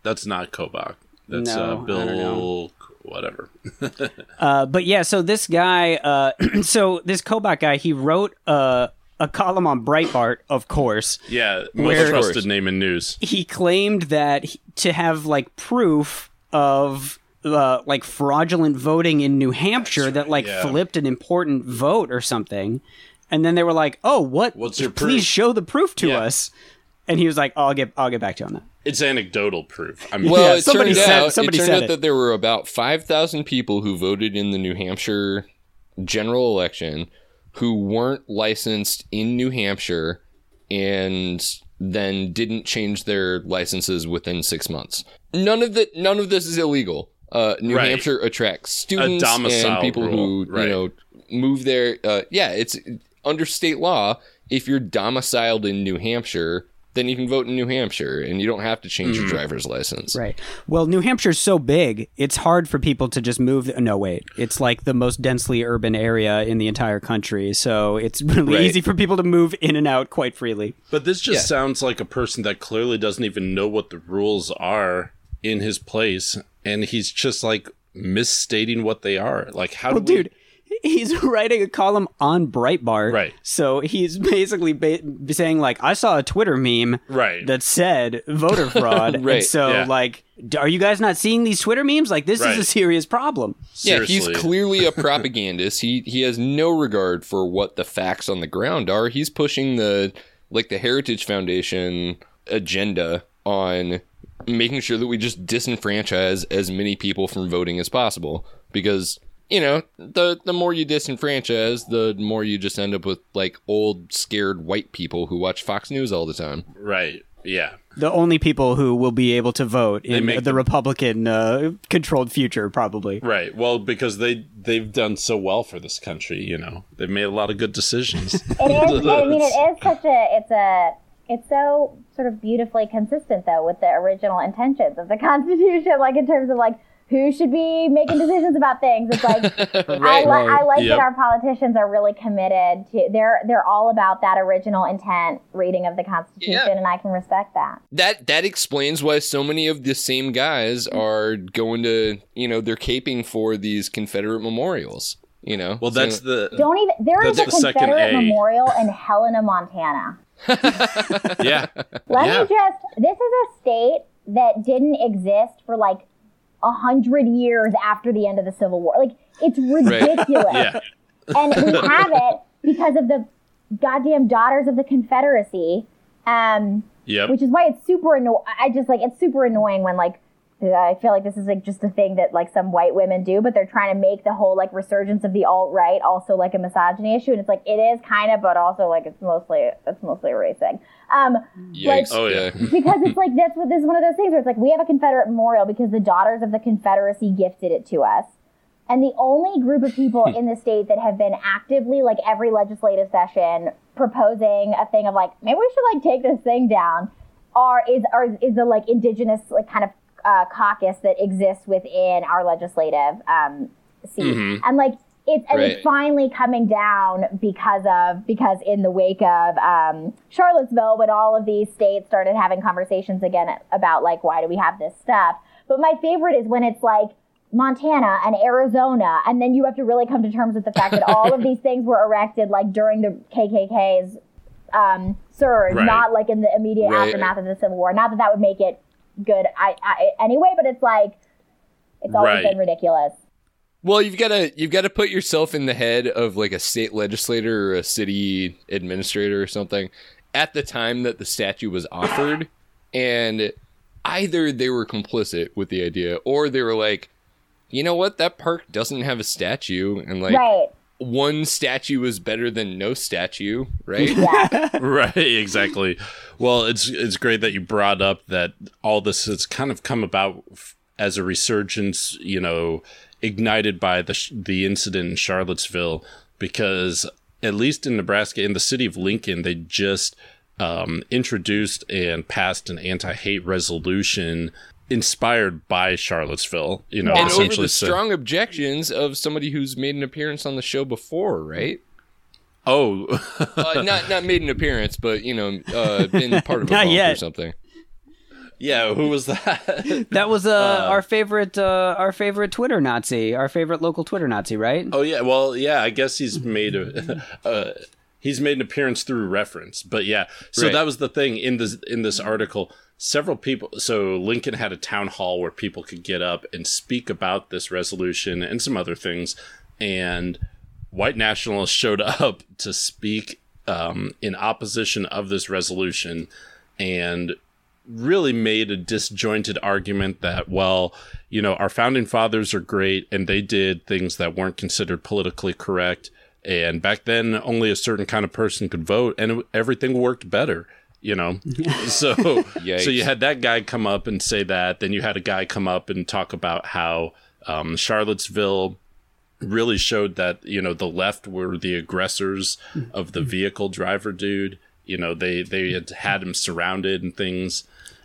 That's not Kobach. That's No, I uh, don't Bill. Know. Whatever. <laughs> Uh, but yeah, so this guy, uh, <clears throat> so this Kobach guy, he wrote uh, a column on Breitbart, of course. Yeah, most Where- trusted name in news. He claimed that he- to have like proof of uh, like fraudulent voting in New Hampshire that like yeah. flipped an important vote or something. And then they were like, "Oh, what? What's your Please proof?" show the proof to Yeah. us." And he was like, "I'll get, I'll get back to you on that." It's anecdotal proof. I mean, Well, Yeah, it somebody turned said- out somebody it turned said out it. that there were about five thousand people who voted in the New Hampshire general election who weren't licensed in New Hampshire and then didn't change their licenses within six months. None of the none of this is illegal. Uh, New Right. Hampshire attracts students and people rule, who right. you know move there. Uh, yeah, it's under state law. If you're domiciled in New Hampshire, then you can vote in New Hampshire, and you don't have to change Mm-hmm. your driver's license. Right. Well, New Hampshire's so big, it's hard for people to just move. No, wait. It's like the most densely urban area in the entire country. So it's <laughs> really Right. easy for people to move in and out quite freely. But this just Yeah. sounds like a person that clearly doesn't even know what the rules are in his place, and he's just like misstating what they are. Like, how Well, do we? dude, he's <laughs> writing a column on Breitbart. Right. So he's basically ba- saying, like, I saw a Twitter meme Right. that said voter <laughs> fraud. And Right, so, yeah. like, are you guys not seeing these Twitter memes? Like, this Right. is a serious problem. Yeah, he's clearly a <laughs> propagandist. he he has no regard for what the facts on the ground are. He's pushing the like the Heritage Foundation agenda on making sure that we just disenfranchise as many people from voting as possible because you know the the more you disenfranchise the more you just end up with like old scared white people who watch Fox News all the time. Right. Yeah. The only people who will be able to vote in make the Republican uh, controlled future, probably. Right. Well, because they they've done so well for this country, you know, they've made a lot of good decisions. <laughs> It is. I mean, it is such a. It's a. It's so sort of beautifully consistent, though, with the original intentions of the <laughs> Constitution. Like in terms of like who should be making decisions about things. It's like <laughs> I, Right. I like Yep. that our politicians are really committed to. They're they're all about that original intent reading of the Constitution, Yeah. and I can respect that. that that explains why so many of the same guys mm-hmm. are going to you know they're caping for these Confederate memorials. You know, well, that's the Don't even. There is a the Confederate A. memorial in Helena, Montana. <laughs> yeah. Let Yeah. me just. This is a state that didn't exist for like a hundred years after the end of the Civil War. Like it's <laughs> ridiculous, Yeah. and we have it because of the goddamn Daughters of the Confederacy. Um, Yep. which is why it's super annoying. I just like it's super annoying when like I feel like this is like just a thing that like some white women do, but they're trying to make the whole like resurgence of the alt right also like a misogyny issue, and it's like it is kind of, but also like it's mostly it's mostly a race thing. Um, like Oh, yeah. <laughs> because it's like that's what this is one of those things where it's like we have a Confederate memorial because the Daughters of the Confederacy gifted it to us. And the only group of people in the state that have been actively, like every legislative session, proposing a thing of like maybe we should like take this thing down, are is are is the like indigenous like kind of uh, caucus that exists within our legislative um, seat, and like it's and Right. it's finally coming down because of because in the wake of um, Charlottesville, when all of these states started having conversations again about like why do we have this stuff. But my favorite is when it's like Montana and Arizona, and then you have to really come to terms with the fact that all of <laughs> these things were erected like during the KKK's um, surge, Right. not like in the immediate Right. aftermath of the Civil War. Not that that would make it good I, I, anyway, but it's like it's always Right. been ridiculous. Well, you've got to you've got to put yourself in the head of like a state legislator or a city administrator or something, at the time that the statue was offered, and either they were complicit with the idea or they were like, you know what, that park doesn't have a statue, and like right. one statue is better than no statue, right? <laughs> right exactly well it's it's great that you brought up that all this has kind of come about f- as a resurgence you know ignited by the the incident in Charlottesville because at least in Nebraska in the city of Lincoln they just um, introduced and passed an anti-hate resolution inspired by Charlottesville you know Yeah. And over essentially the so- strong objections of somebody who's made an appearance on the show before, right? oh uh, not not made an appearance, but you know, uh, been part of a <laughs> Not bump or something. Yeah who was that <laughs> That was uh, our favorite, uh, our favorite Twitter Nazi, our favorite local Twitter Nazi, right? Oh yeah, well yeah, I guess he's made a <laughs> uh, he's made an appearance through reference. But yeah, so Right. that was the thing in this in this article. Several people. So Lincoln had a town hall where people could get up and speak about this resolution and some other things, and white nationalists showed <laughs> up to speak um, in opposition of this resolution, and really made a disjointed argument that well you know our founding fathers are great and they did things that weren't considered politically correct. And back then only a certain kind of person could vote and it- everything worked better you know? <laughs> So so you had that guy come up and say that. Then you had a guy come up and talk about how um, charlottesville really showed that you know the left were the aggressors of the vehicle driver dude. You know they they had had him surrounded and things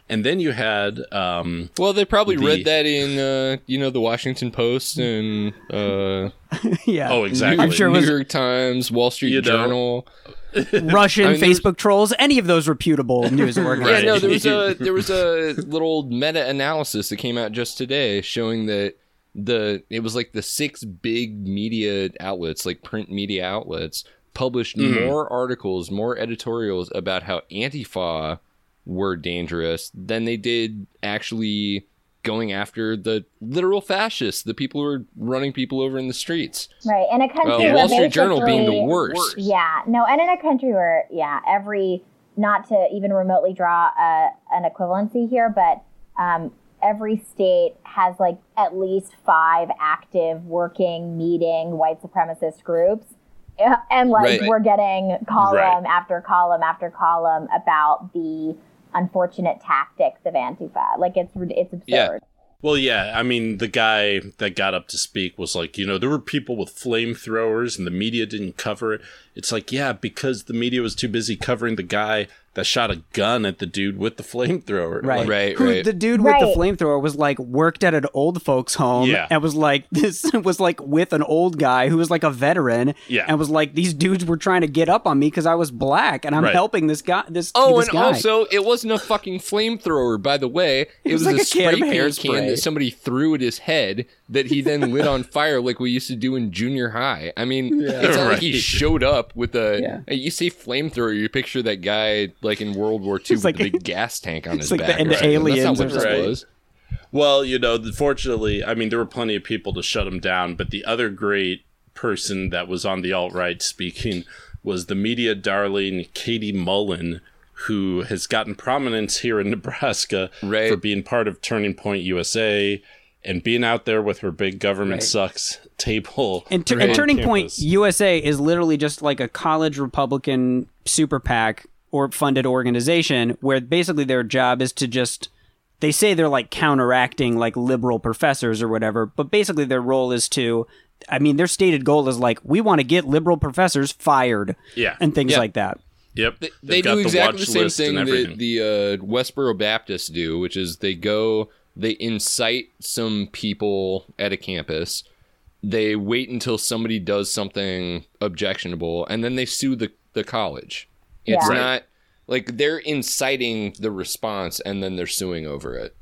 and then you had um Well, they probably The- read that in uh, you know the Washington Post and uh, <laughs> yeah. oh exactly I'm sure it New was York Times, Wall Street You know. Journal. <laughs> Russian I mean, there's- Facebook trolls, any of those reputable <laughs> news Yeah, organizations. no, there was a there was a little meta analysis that came out just today showing that the it was like the six big media outlets, like print media outlets, published more articles, more editorials about how Antifa were dangerous than they did actually going after the literal fascists, the people who were running people over in the streets. Right. In a country Uh, where Wall Street Journal being the worst. Yeah. No, and in a country where, yeah, every, not to even remotely draw a, an equivalency here, but um, every state has like at least five active, working, meeting white supremacist groups. And like Right. we're getting column Right. after column after column about the unfortunate tactics of Antifa. Like it's it's absurd. Yeah. well yeah i mean the guy that got up to speak was like you know there were people with flamethrowers and the media didn't cover it it's like yeah because the media was too busy covering the guy that shot a gun at the dude with the flamethrower Right. Like, Right, Who- right. The dude with the flamethrower was like worked at an old folks home Yeah. and was like <laughs> this was like with an old guy who was like a veteran Yeah. and was like these dudes were trying to get up on me because I was black and I'm Right. helping this guy this Oh, this and guy. also, it wasn't a fucking flamethrower, by the way. It, was was, like a, a spray paint hairspray. can that somebody threw at his head that he then lit on fire like we used to do in junior high. I mean, <laughs> it's not like he showed up with a. Yeah. You say flamethrower, you picture that guy like in World War II It's with like- a big <laughs> gas tank on his like the- back. and the or something. aliens That's or not what this was. Well, you know, fortunately, I mean, there were plenty of people to shut him down, but the other great person that was on the alt right speaking was the media darling Katie Mullen, who has gotten prominence here in Nebraska Right. for being part of Turning Point USA and being out there with her big government sucks table. And, tu- <laughs> on and Turning Point. USA is literally just like a college Republican super PAC or funded organization where basically their job is to just they say they're like counteracting like liberal professors or whatever, but basically their role is to I mean their stated goal is like we want to get liberal professors fired Yeah. and things Yeah. like that. Yep. They, They've they do exactly the watch same thing that the uh, Westboro Baptists do, which is they go, they incite some people at a campus. They wait until somebody does something objectionable, and then they sue the, the college. It's Yeah. Not like they're inciting the response, and then they're suing over it.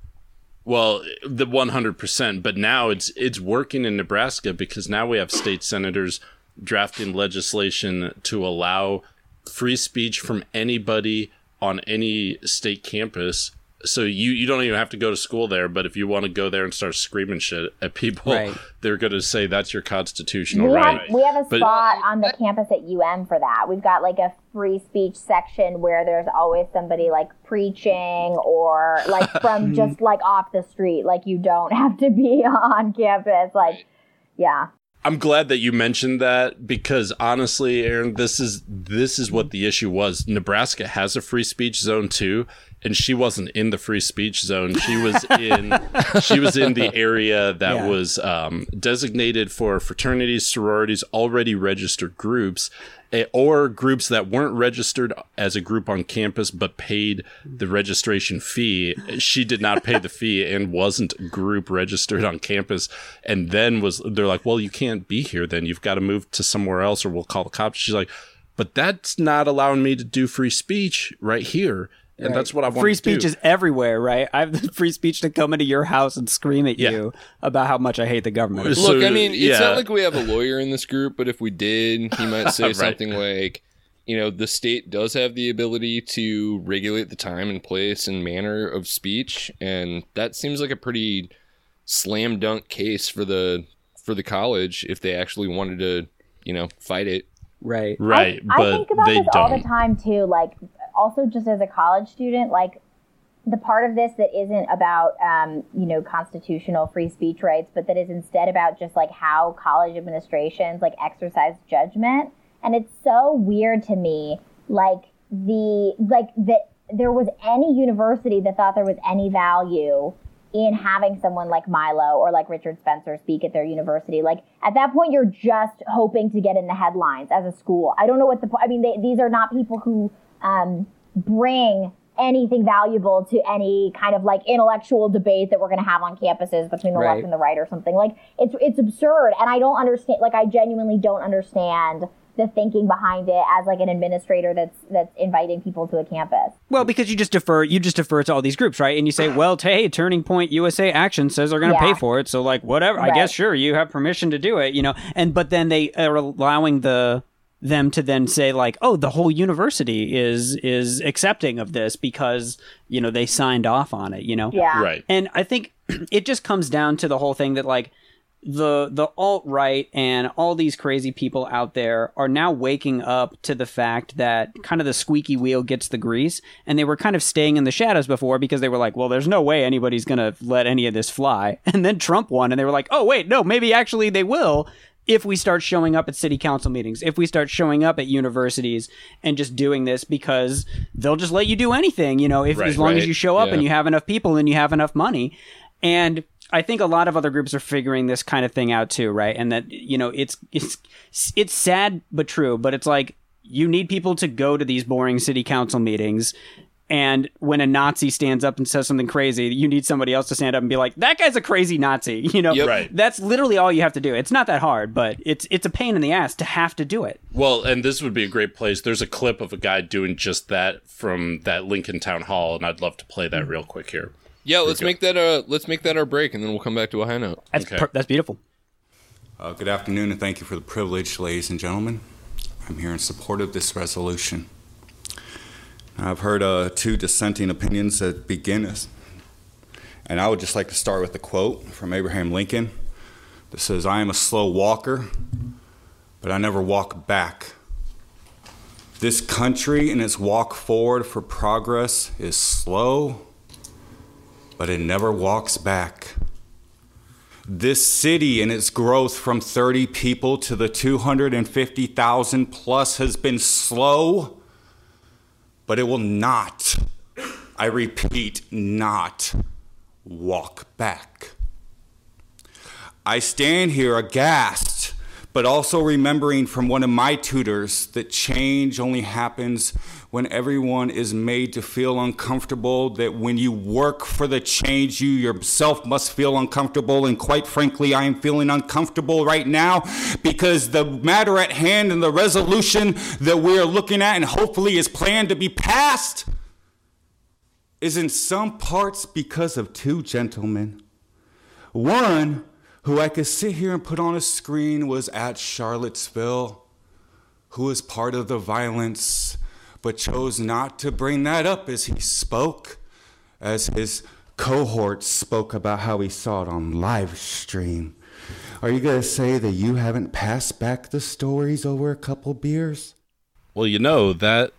Well, the 100%, but now it's it's working in Nebraska because now we have state senators drafting legislation to allow free speech from anybody on any state campus So you you don't even have to go to school there, but if you want to go there and start screaming shit at people, Right. <laughs> they're going to say that's your constitutional we right. have we have a But- spot on the campus at UM for that. We've got like a free speech section where there's always somebody like preaching or like <laughs> from just like off the street. Like you don't <laughs> have to be on campus. Like, yeah. I'm glad that you mentioned that because honestly, Erin, this is this is what the issue was. Nebraska has a free speech zone too, and she wasn't in the free speech zone. She was in <laughs> she was in the area that Yeah. was um, designated for fraternities, sororities, already registered groups, eh, or groups that weren't registered as a group on campus but paid the registration fee. She did not pay the fee and wasn't group registered on campus. And then was they're like, well, you can't be here. Then you've got to move to somewhere else, or we'll call the cops. She's like, but that's not allowing me to do free speech right here. And that's what I want. free to speech do. is everywhere, right? I have the free speech to come into your house and scream at Yeah. you about how much I hate the government. So, Look, I mean, it's yeah. not like we have a lawyer in this group, but if we did, he might <laughs> say Right. something like, you know, the state does have the ability to regulate the time and place and manner of speech, and that seems like a pretty slam dunk case for the for the college if they actually wanted to, you know, fight it. Right. right, I, but I think about they this all the time too. Like, also just as a college student, like the part of this that isn't about, um, you know, constitutional free speech rights, but that is instead about just like how college administrations like exercise judgment. And it's so weird to me, like the like that there was any university that thought there was any value in having someone like Milo or like Richard Spencer speak at their university. Like at that point, you're just hoping to get in the headlines as a school. I don't know what the I mean. They, these are not people who um, bring anything valuable to any kind of like intellectual debate that we're going to have on campuses between the Right. left and the right or something. Like it's it's absurd, and I don't understand. Like I genuinely don't understand the thinking behind it as like an administrator that's that's inviting people to a campus. Well, because you just defer, you just defer to all these groups, right? And you say, well, t- hey, Turning Point USA Action says they're going to Yeah. pay for it, so like whatever. I guess sure, you have permission to do it, you know. And but then they are allowing the them to then say like, oh, the whole university is is accepting of this because you know they signed off on it, you know. Yeah. Right. And I think <clears throat> it just comes down to the whole thing that like the the alt right and all these crazy people out there are now waking up to the fact that kind of the squeaky wheel gets the grease and they were kind of staying in the shadows before because they were like well there's no way anybody's going to let any of this fly <laughs> and then Trump won and they were like oh wait no maybe actually they will if we start showing up at city council meetings, if we start showing up at universities and just doing this because they'll just let you do anything, you know, if Right, as long as you show up Yeah. and you have enough people and you have enough money. And I think a lot of other groups are figuring this kind of thing out too, right? And that you know, it's it's it's sad but true, but it's like you need people to go to these boring city council meetings. And when a Nazi stands up and says something crazy, you need somebody else to stand up and be like, "That guy's a crazy Nazi." <laughs> You know, Yep. Right. that's literally all you have to do. It's not that hard, but it's it's a pain in the ass to have to do it. Well, and this would be a great place. There's a clip of a guy doing just that from that Lincoln Town Hall, and I'd love to play that real quick here. Yeah, let's make that uh let's make that our break, and then we'll come back to a high note. That's Okay. per- that's beautiful. Uh, good afternoon, and thank you for the privilege, ladies and gentlemen. I'm here in support of this resolution. I've heard uh, two dissenting opinions that begin us, and I would just like to start with a quote from Abraham Lincoln that says, I am a slow walker, but I never walk back. This country in its walk forward for progress is slow, but it never walks back. This city and its growth from 30 people to the 250,000 plus has been slow, but it will not, I repeat, not walk back. I stand here aghast, but also remembering from one of my tutors that change only happens when everyone is made to feel uncomfortable, that when you work for the change, you yourself must feel uncomfortable. And quite frankly, I am feeling uncomfortable right now because the matter at hand and the resolution that we are looking at and hopefully is planned to be passed is in some parts because of two gentlemen. One, who I could sit here and put on a screen, was at Charlottesville, who was part of the violence, but chose not to bring that up as he spoke, as his cohorts spoke about how he saw it on live stream. Are you going to say that you haven't passed back the stories over a couple beers? Well, you know, that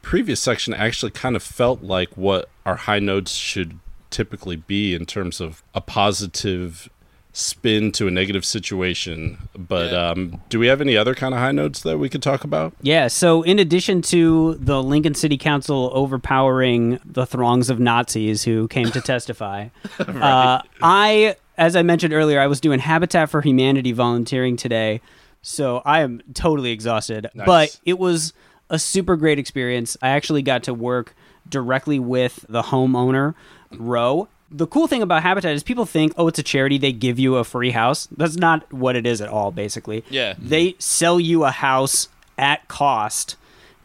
previous section actually kind of felt like what our high notes should typically be in terms of a positive spin to a negative situation. But Yeah. um, do we have any other kind of high notes that we could talk about? Yeah, so in addition to the Lincoln City Council overpowering the throngs of Nazis who came to testify, <laughs> uh, I, as I mentioned earlier, I was doing Habitat for Humanity volunteering today, so I am totally exhausted. Nice. But it was a super great experience. I actually got to work directly with the homeowner, Roe. The cool thing about Habitat is people think, oh, it's a charity, they give you a free house. That's not what it is at all, basically. Yeah. Mm-hmm. They sell you a house at cost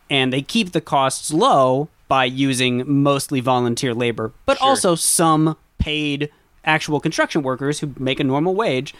and they keep the costs low by using mostly volunteer labor, but Sure. also some paid actual construction workers who make a normal wage.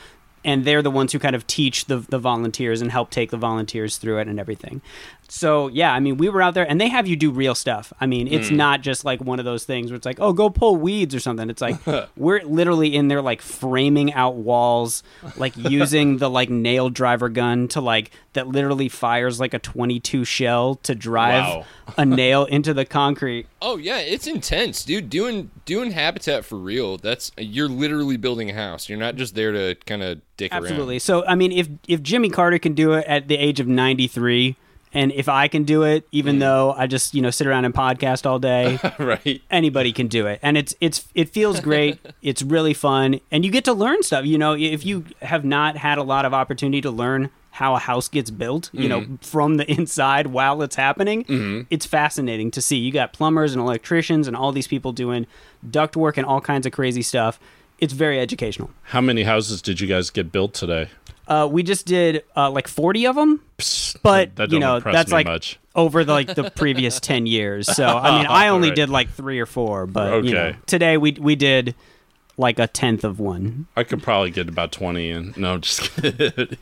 And they're the ones who kind of teach the, the volunteers and help take the volunteers through it and everything. So, yeah, I mean, we were out there and they have you do real stuff. I mean, it's mm. not just like one of those things where it's like, oh, go pull weeds or something. It's like, <laughs> we're literally in there, like framing out walls, like using the like nail driver gun to like, that literally fires like a 22 shell to drive Wow. a nail into the concrete. Oh yeah, it's intense, dude. Doing doing habitat for real. That's you're literally building a house. You're not just there to kind of dick Absolutely. around. So, I mean, if if Jimmy Carter can do it at the age of 93, and if I can do it, even mm. though I just you know sit around and podcast all day, <laughs> right. anybody can do it, and it's it's it feels great. <laughs> it's really fun, and you get to learn stuff. You know, if you have not had a lot of opportunity to learn how a house gets built, you know, mm-hmm. from the <laughs> inside while it's happening, mm-hmm. it's fascinating to see. You got plumbers and electricians and all these people doing duct work and all kinds of crazy stuff. It's very educational. How many houses did you guys get built today? Uh, we just did uh, like 40 of them, but that you know that's like much. over the, like the previous <laughs> 10 years. So I mean, <laughs> I only Right. did like three or four, but you know, Okay. today we we did like a tenth of one. I could probably get about 20 and no, I'm just <laughs> kidding.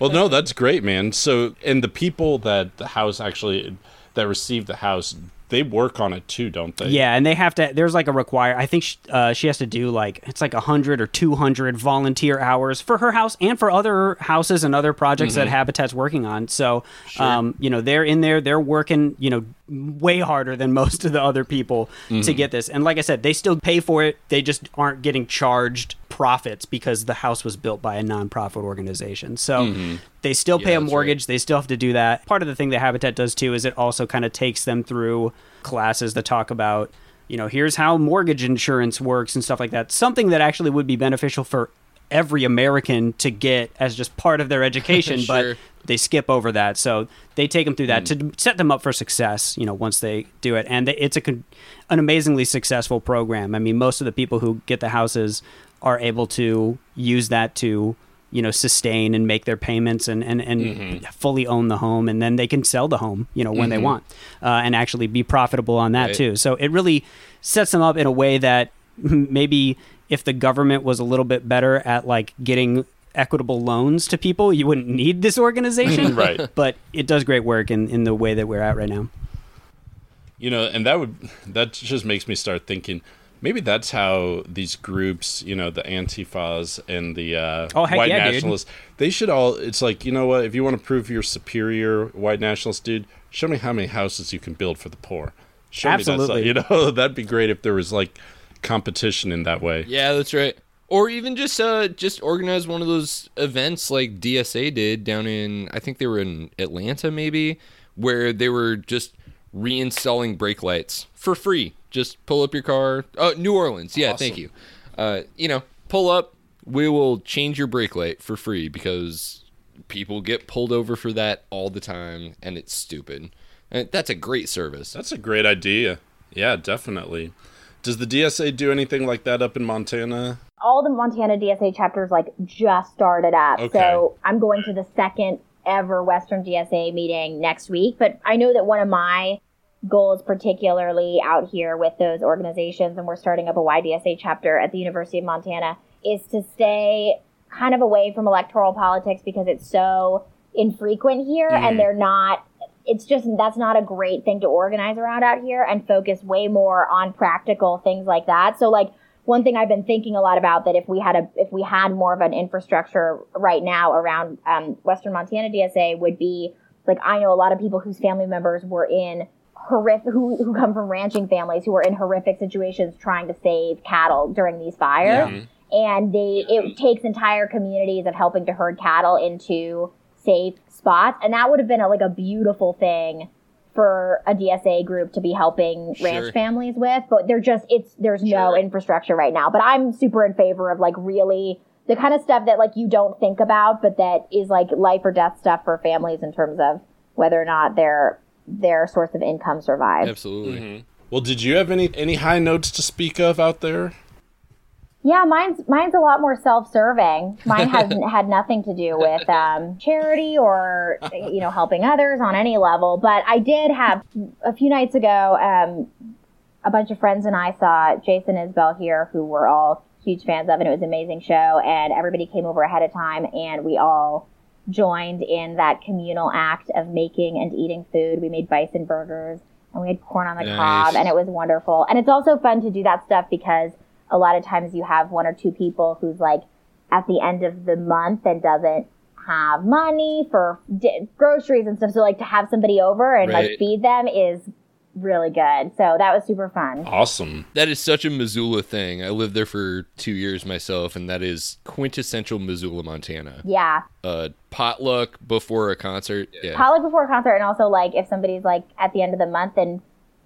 well, no, that's great, man. So, and the people that the house actually that received the house, they work on it too, don't they? Yeah, and they have to. There's like a require. I think she, uh, she has to do like it's like hundred or two hundred volunteer hours for her house and for other houses and other projects that Habitat's working on. So, um, you know, they're in there. They're working. You know, way harder than most of the other people to get this. And like I said, they still pay for it. They just aren't getting charged profits because the house was built by a nonprofit organization. So mm-hmm. they still pay Yeah, a mortgage. They still have to do that. Part of the thing that Habitat does too is it also kind of takes them through classes that talk about, you know, here's how mortgage insurance works and stuff like that. Something that actually would be beneficial for every American to get as just part of their <laughs> education, Sure. but they skip over that. So they take them through that mm. to set them up for success, you know, once they do it. And it's a con- an amazingly successful program. I mean, most of the people who get the houses are able to use that to you know sustain and make their payments and and, and fully own the home and then they can sell the home you know when they want uh, and actually be profitable on that Right. too. So it really sets them up in a way that <laughs> maybe if the government was a little bit better at like getting equitable loans to people you wouldn't need this organization. <laughs> Right. but it does great work in, in the way that we're at right now. You know, and that would that just makes me start thinking maybe that's how these groups, you know, the Antifas and the uh, Oh, white yeah, dude. nationalists, they should all. It's like you know what? If you want to prove you're superior, white nationalist dude, show me how many houses you can build for the poor. Show me Absolutely. that. <laughs> You know, that'd be great if there was like competition in that way. Yeah, that's right. Or even just uh just organize one of those events like DSA did down in I think they were in Atlanta maybe, where they were just reinstalling brake lights for free. Just pull up your car. Oh, New Orleans. Yeah, thank you. Uh, you know, pull up. We will change your brake light for free because people get pulled over for that all the time, and it's stupid. And that's a great service. That's a great idea. Yeah, definitely. Does the DSA do anything like that up in Montana? all the Montana DSA chapters like just started up. Okay. So I'm going to the second ever Western DSA meeting next week. But I know that one of my goals, particularly out here with those organizations, and we're starting up a YDSA chapter at the University of Montana, is to stay kind of away from electoral politics because it's so infrequent here and they're not it's just that's not a great thing to organize around out here and focus way more on practical things like that. So like one thing I've been thinking a lot about that if we had a if we had more of an infrastructure right now around um, Western Montana DSA would be like I know a lot of people whose family members were in horrific who who come from ranching families who are in horrific situations trying to save cattle during these fires. Yeah. Mm-hmm. And they it takes entire communities of helping to herd cattle into safe spots, and that would have been a, like a beautiful thing for a DSA group to be helping ranch Sure. families with. But they're just it's there's no infrastructure right now. But I'm super in favor of like really the kind of stuff that like you don't think about, but that is like life or death stuff for families in terms of whether or not their their source of income survive. Absolutely. Well, did you have any any high notes to speak of out there? Yeah, mine's mine's a lot more self-serving. Mine <laughs> hasn't had nothing to do with um, charity or you know helping others on any level. But I did have a few nights ago. Um, a bunch of friends and I saw Jason Isbell here, who we're all huge fans of, and it was an amazing show. And everybody came over ahead of time, and we all joined in that communal act of making and eating food. We made bison burgers, and we had corn on the Nice. cob, and it was wonderful. And it's also fun to do that stuff because a lot of times you have one or two people who's like at the end of the month and doesn't have money for di- groceries and stuff. So like to have somebody over and Right. like feed them is really good. So that was super fun. Awesome. That is such a Missoula thing. I lived there for two years myself, and that is quintessential Missoula, Montana. Yeah. Uh, potluck before a concert. Yeah. Potluck before a concert and also like if somebody's like at the end of the month and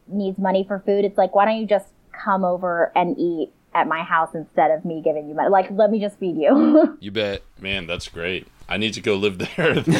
needs money for food, it's like why don't you just come over and eat at my house instead of me giving you money? Like let me just feed you. <laughs> You bet. Man, that's great. I need to go live there. <laughs> it's good.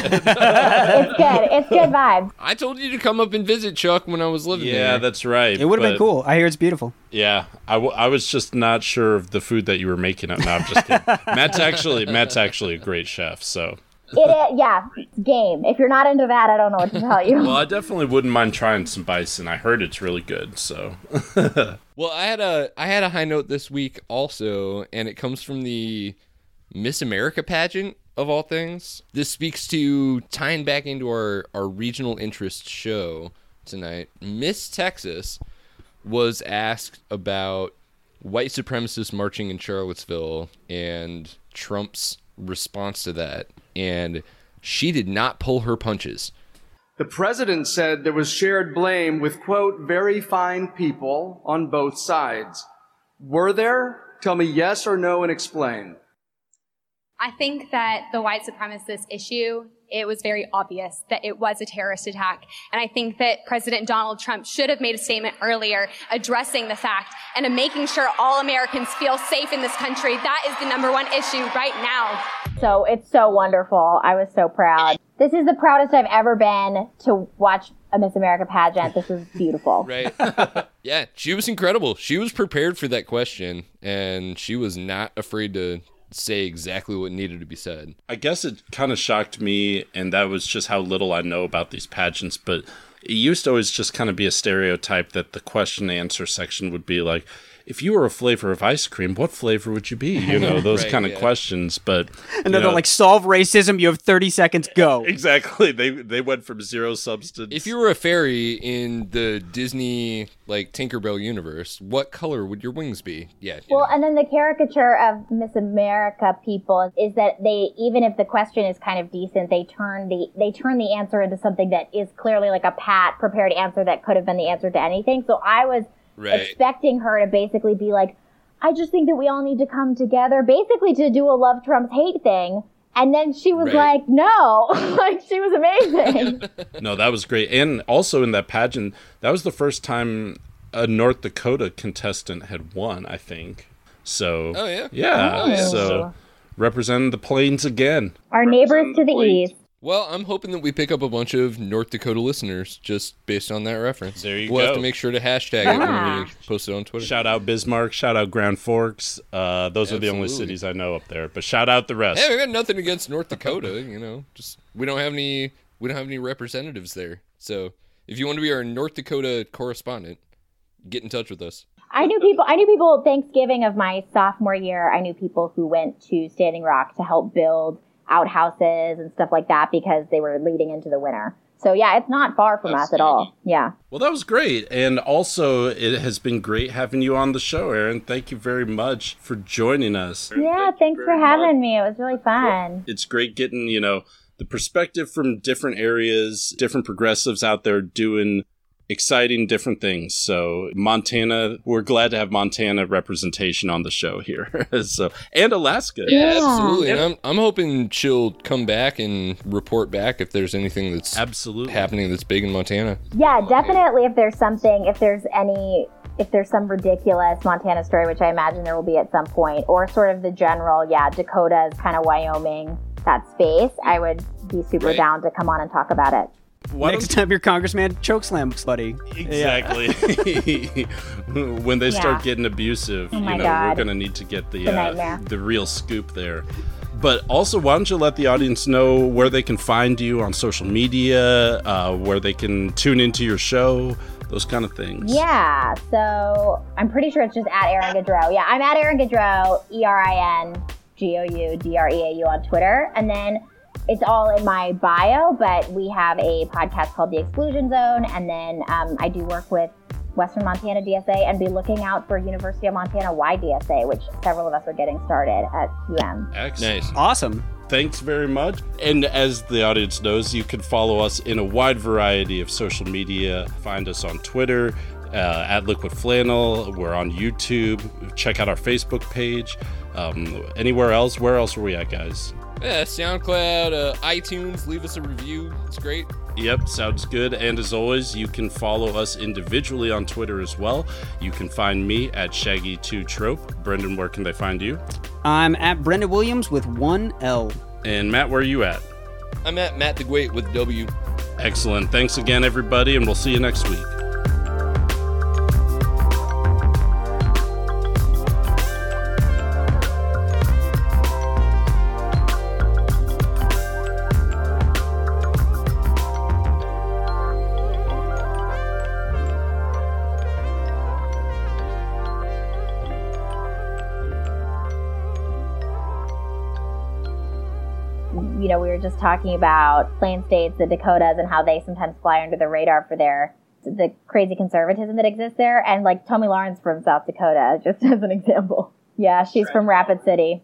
It's good vibes. I told you to come up and visit Chuck when I was living there. yeah, that's right. It would have been cool. I hear it's beautiful. Yeah, I, w- I was just not sure of the food that you were making. No, I'm just kidding. <laughs> Matt's actually Matt's actually a great chef. So, It is, yeah, game. If you're not into that, I don't know what to tell you. well, I definitely wouldn't mind trying some bison. I heard it's really good. So, <laughs> Well, I had a I had a high note this week also, and it comes from the Miss America pageant of all things. This speaks to tying back into our our regional interest show tonight. Miss Texas was asked about white supremacists marching in Charlottesville and Trump's response to that, and she did not pull her punches. The president said there was shared blame with, quote, very fine people on both sides. Were there? Tell me yes or no and explain. I think that the white supremacist issue, it was very obvious that it was a terrorist attack. And I think that President Donald Trump should have made a statement earlier addressing the fact and making sure all Americans feel safe in this country. That is the number one issue right now. So it's so wonderful. I was so proud. This is the proudest I've ever been to watch a Miss America pageant. This is beautiful. <laughs> Right. <laughs> yeah, she was incredible. She was prepared for that question, and she was not afraid to say exactly what needed to be said. I guess it kind of shocked me, and that was just how little I know about these pageants. But it used to always just kind of be a stereotype that the question answer section would be like, if you were a flavor of ice cream, what flavor would you be? You know, <laughs> those Right, kind of yeah. questions. But And you then they're like, solve racism. You have 30 seconds. Go. <laughs> exactly, they they went from zero substance. If you were a fairy in the Disney like Tinkerbell universe, what color would your wings be? Yeah. Well, know. and then the caricature of Miss America people is that they, even if the question is kind of decent, they turn the they turn the answer into something that is clearly like a pat prepared answer that could have been the answer to anything. So I was Right. expecting her to basically be like, I just think that we all need to come together, basically to do a love Trump's hate thing. And then she was Right. like, no, <laughs> like she was amazing. <laughs> No, that was great. And also in that pageant, that was the first time a North Dakota contestant had won, I think. So Oh, yeah? Yeah. Oh, yeah. So representing the plains again. Our neighbors to the east. Well, I'm hoping that we pick up a bunch of North Dakota listeners just based on that reference. There you go. we'll have to make sure to hashtag it when we post it on Twitter. Shout out Bismarck, shout out Grand Forks. Uh, those are the only cities I know up there. But shout out the rest. Hey, we got nothing against North Dakota, <laughs> you know. Just we don't have any we don't have any representatives there. So if you want to be our North Dakota correspondent, get in touch with us. I knew people. I knew people. Thanksgiving of my sophomore year, I knew people who went to Standing Rock to help build outhouses and stuff like that because they were leading into the winter. So yeah, it's not far from us at all. Yeah. Well, that was great. And also, it has been great having you on the show, Erin. Thank you very much for joining us. Yeah, thanks for having me. It was really fun. It's great getting, you know, the perspective from different areas, different progressives out there doing exciting different things. So Montana, we're glad to have Montana representation on the show here. <laughs> so and Alaska. Yeah, absolutely. And I'm I'm hoping she'll come back and report back if there's anything that's absolutely happening that's big in Montana. Yeah, definitely if there's something if there's any if there's some ridiculous Montana story, which I imagine there will be at some point, or sort of the general, yeah, Dakota's kind of Wyoming, that space, I would be super right. down to come on and talk about it. Why Next time your congressman chokeslam buddy. Exactly. Yeah. <laughs> when they start getting abusive, oh you know, God. we're gonna need to get the uh, the real scoop there. But also, why don't you let the audience know where they can find you on social media, uh, where they can tune into your show, those kind of things. Yeah. So I'm pretty sure it's just at Erin Goudreau. Yeah, I'm at Erin Goudreau, E R I N G O U D R E A U on Twitter, and then it's all in my bio, but we have a podcast called The Exclusion Zone, and then um, I do work with Western Montana DSA and be looking out for University of Montana YDSA, which several of us are getting started at UM. Excellent. Nice. Awesome. Thanks very much. And as the audience knows, you can follow us in a wide variety of social media. Find us on Twitter, uh, at Liquid Flannel. We're on YouTube. Check out our Facebook page. Um, anywhere else? Where else are we at, guys? Yeah, SoundCloud, uh, iTunes. Leave us a review. It's great. Yep, sounds good. And as always, you can follow us individually on Twitter as well. You can find me at Shaggy2Trope. Brendan, where can they find you? I'm at Brendan Williams with one L. And Matt, where are you at? I'm at Matt the Great with W. Excellent. Thanks again, everybody, and we'll see you next week. Just talking about Plain States, the Dakotas, and how they sometimes fly under the radar for their the crazy conservatism that exists there. And like Tomi Lahren from South Dakota, just <laughs> as an example. Yeah, she's from Rapid City.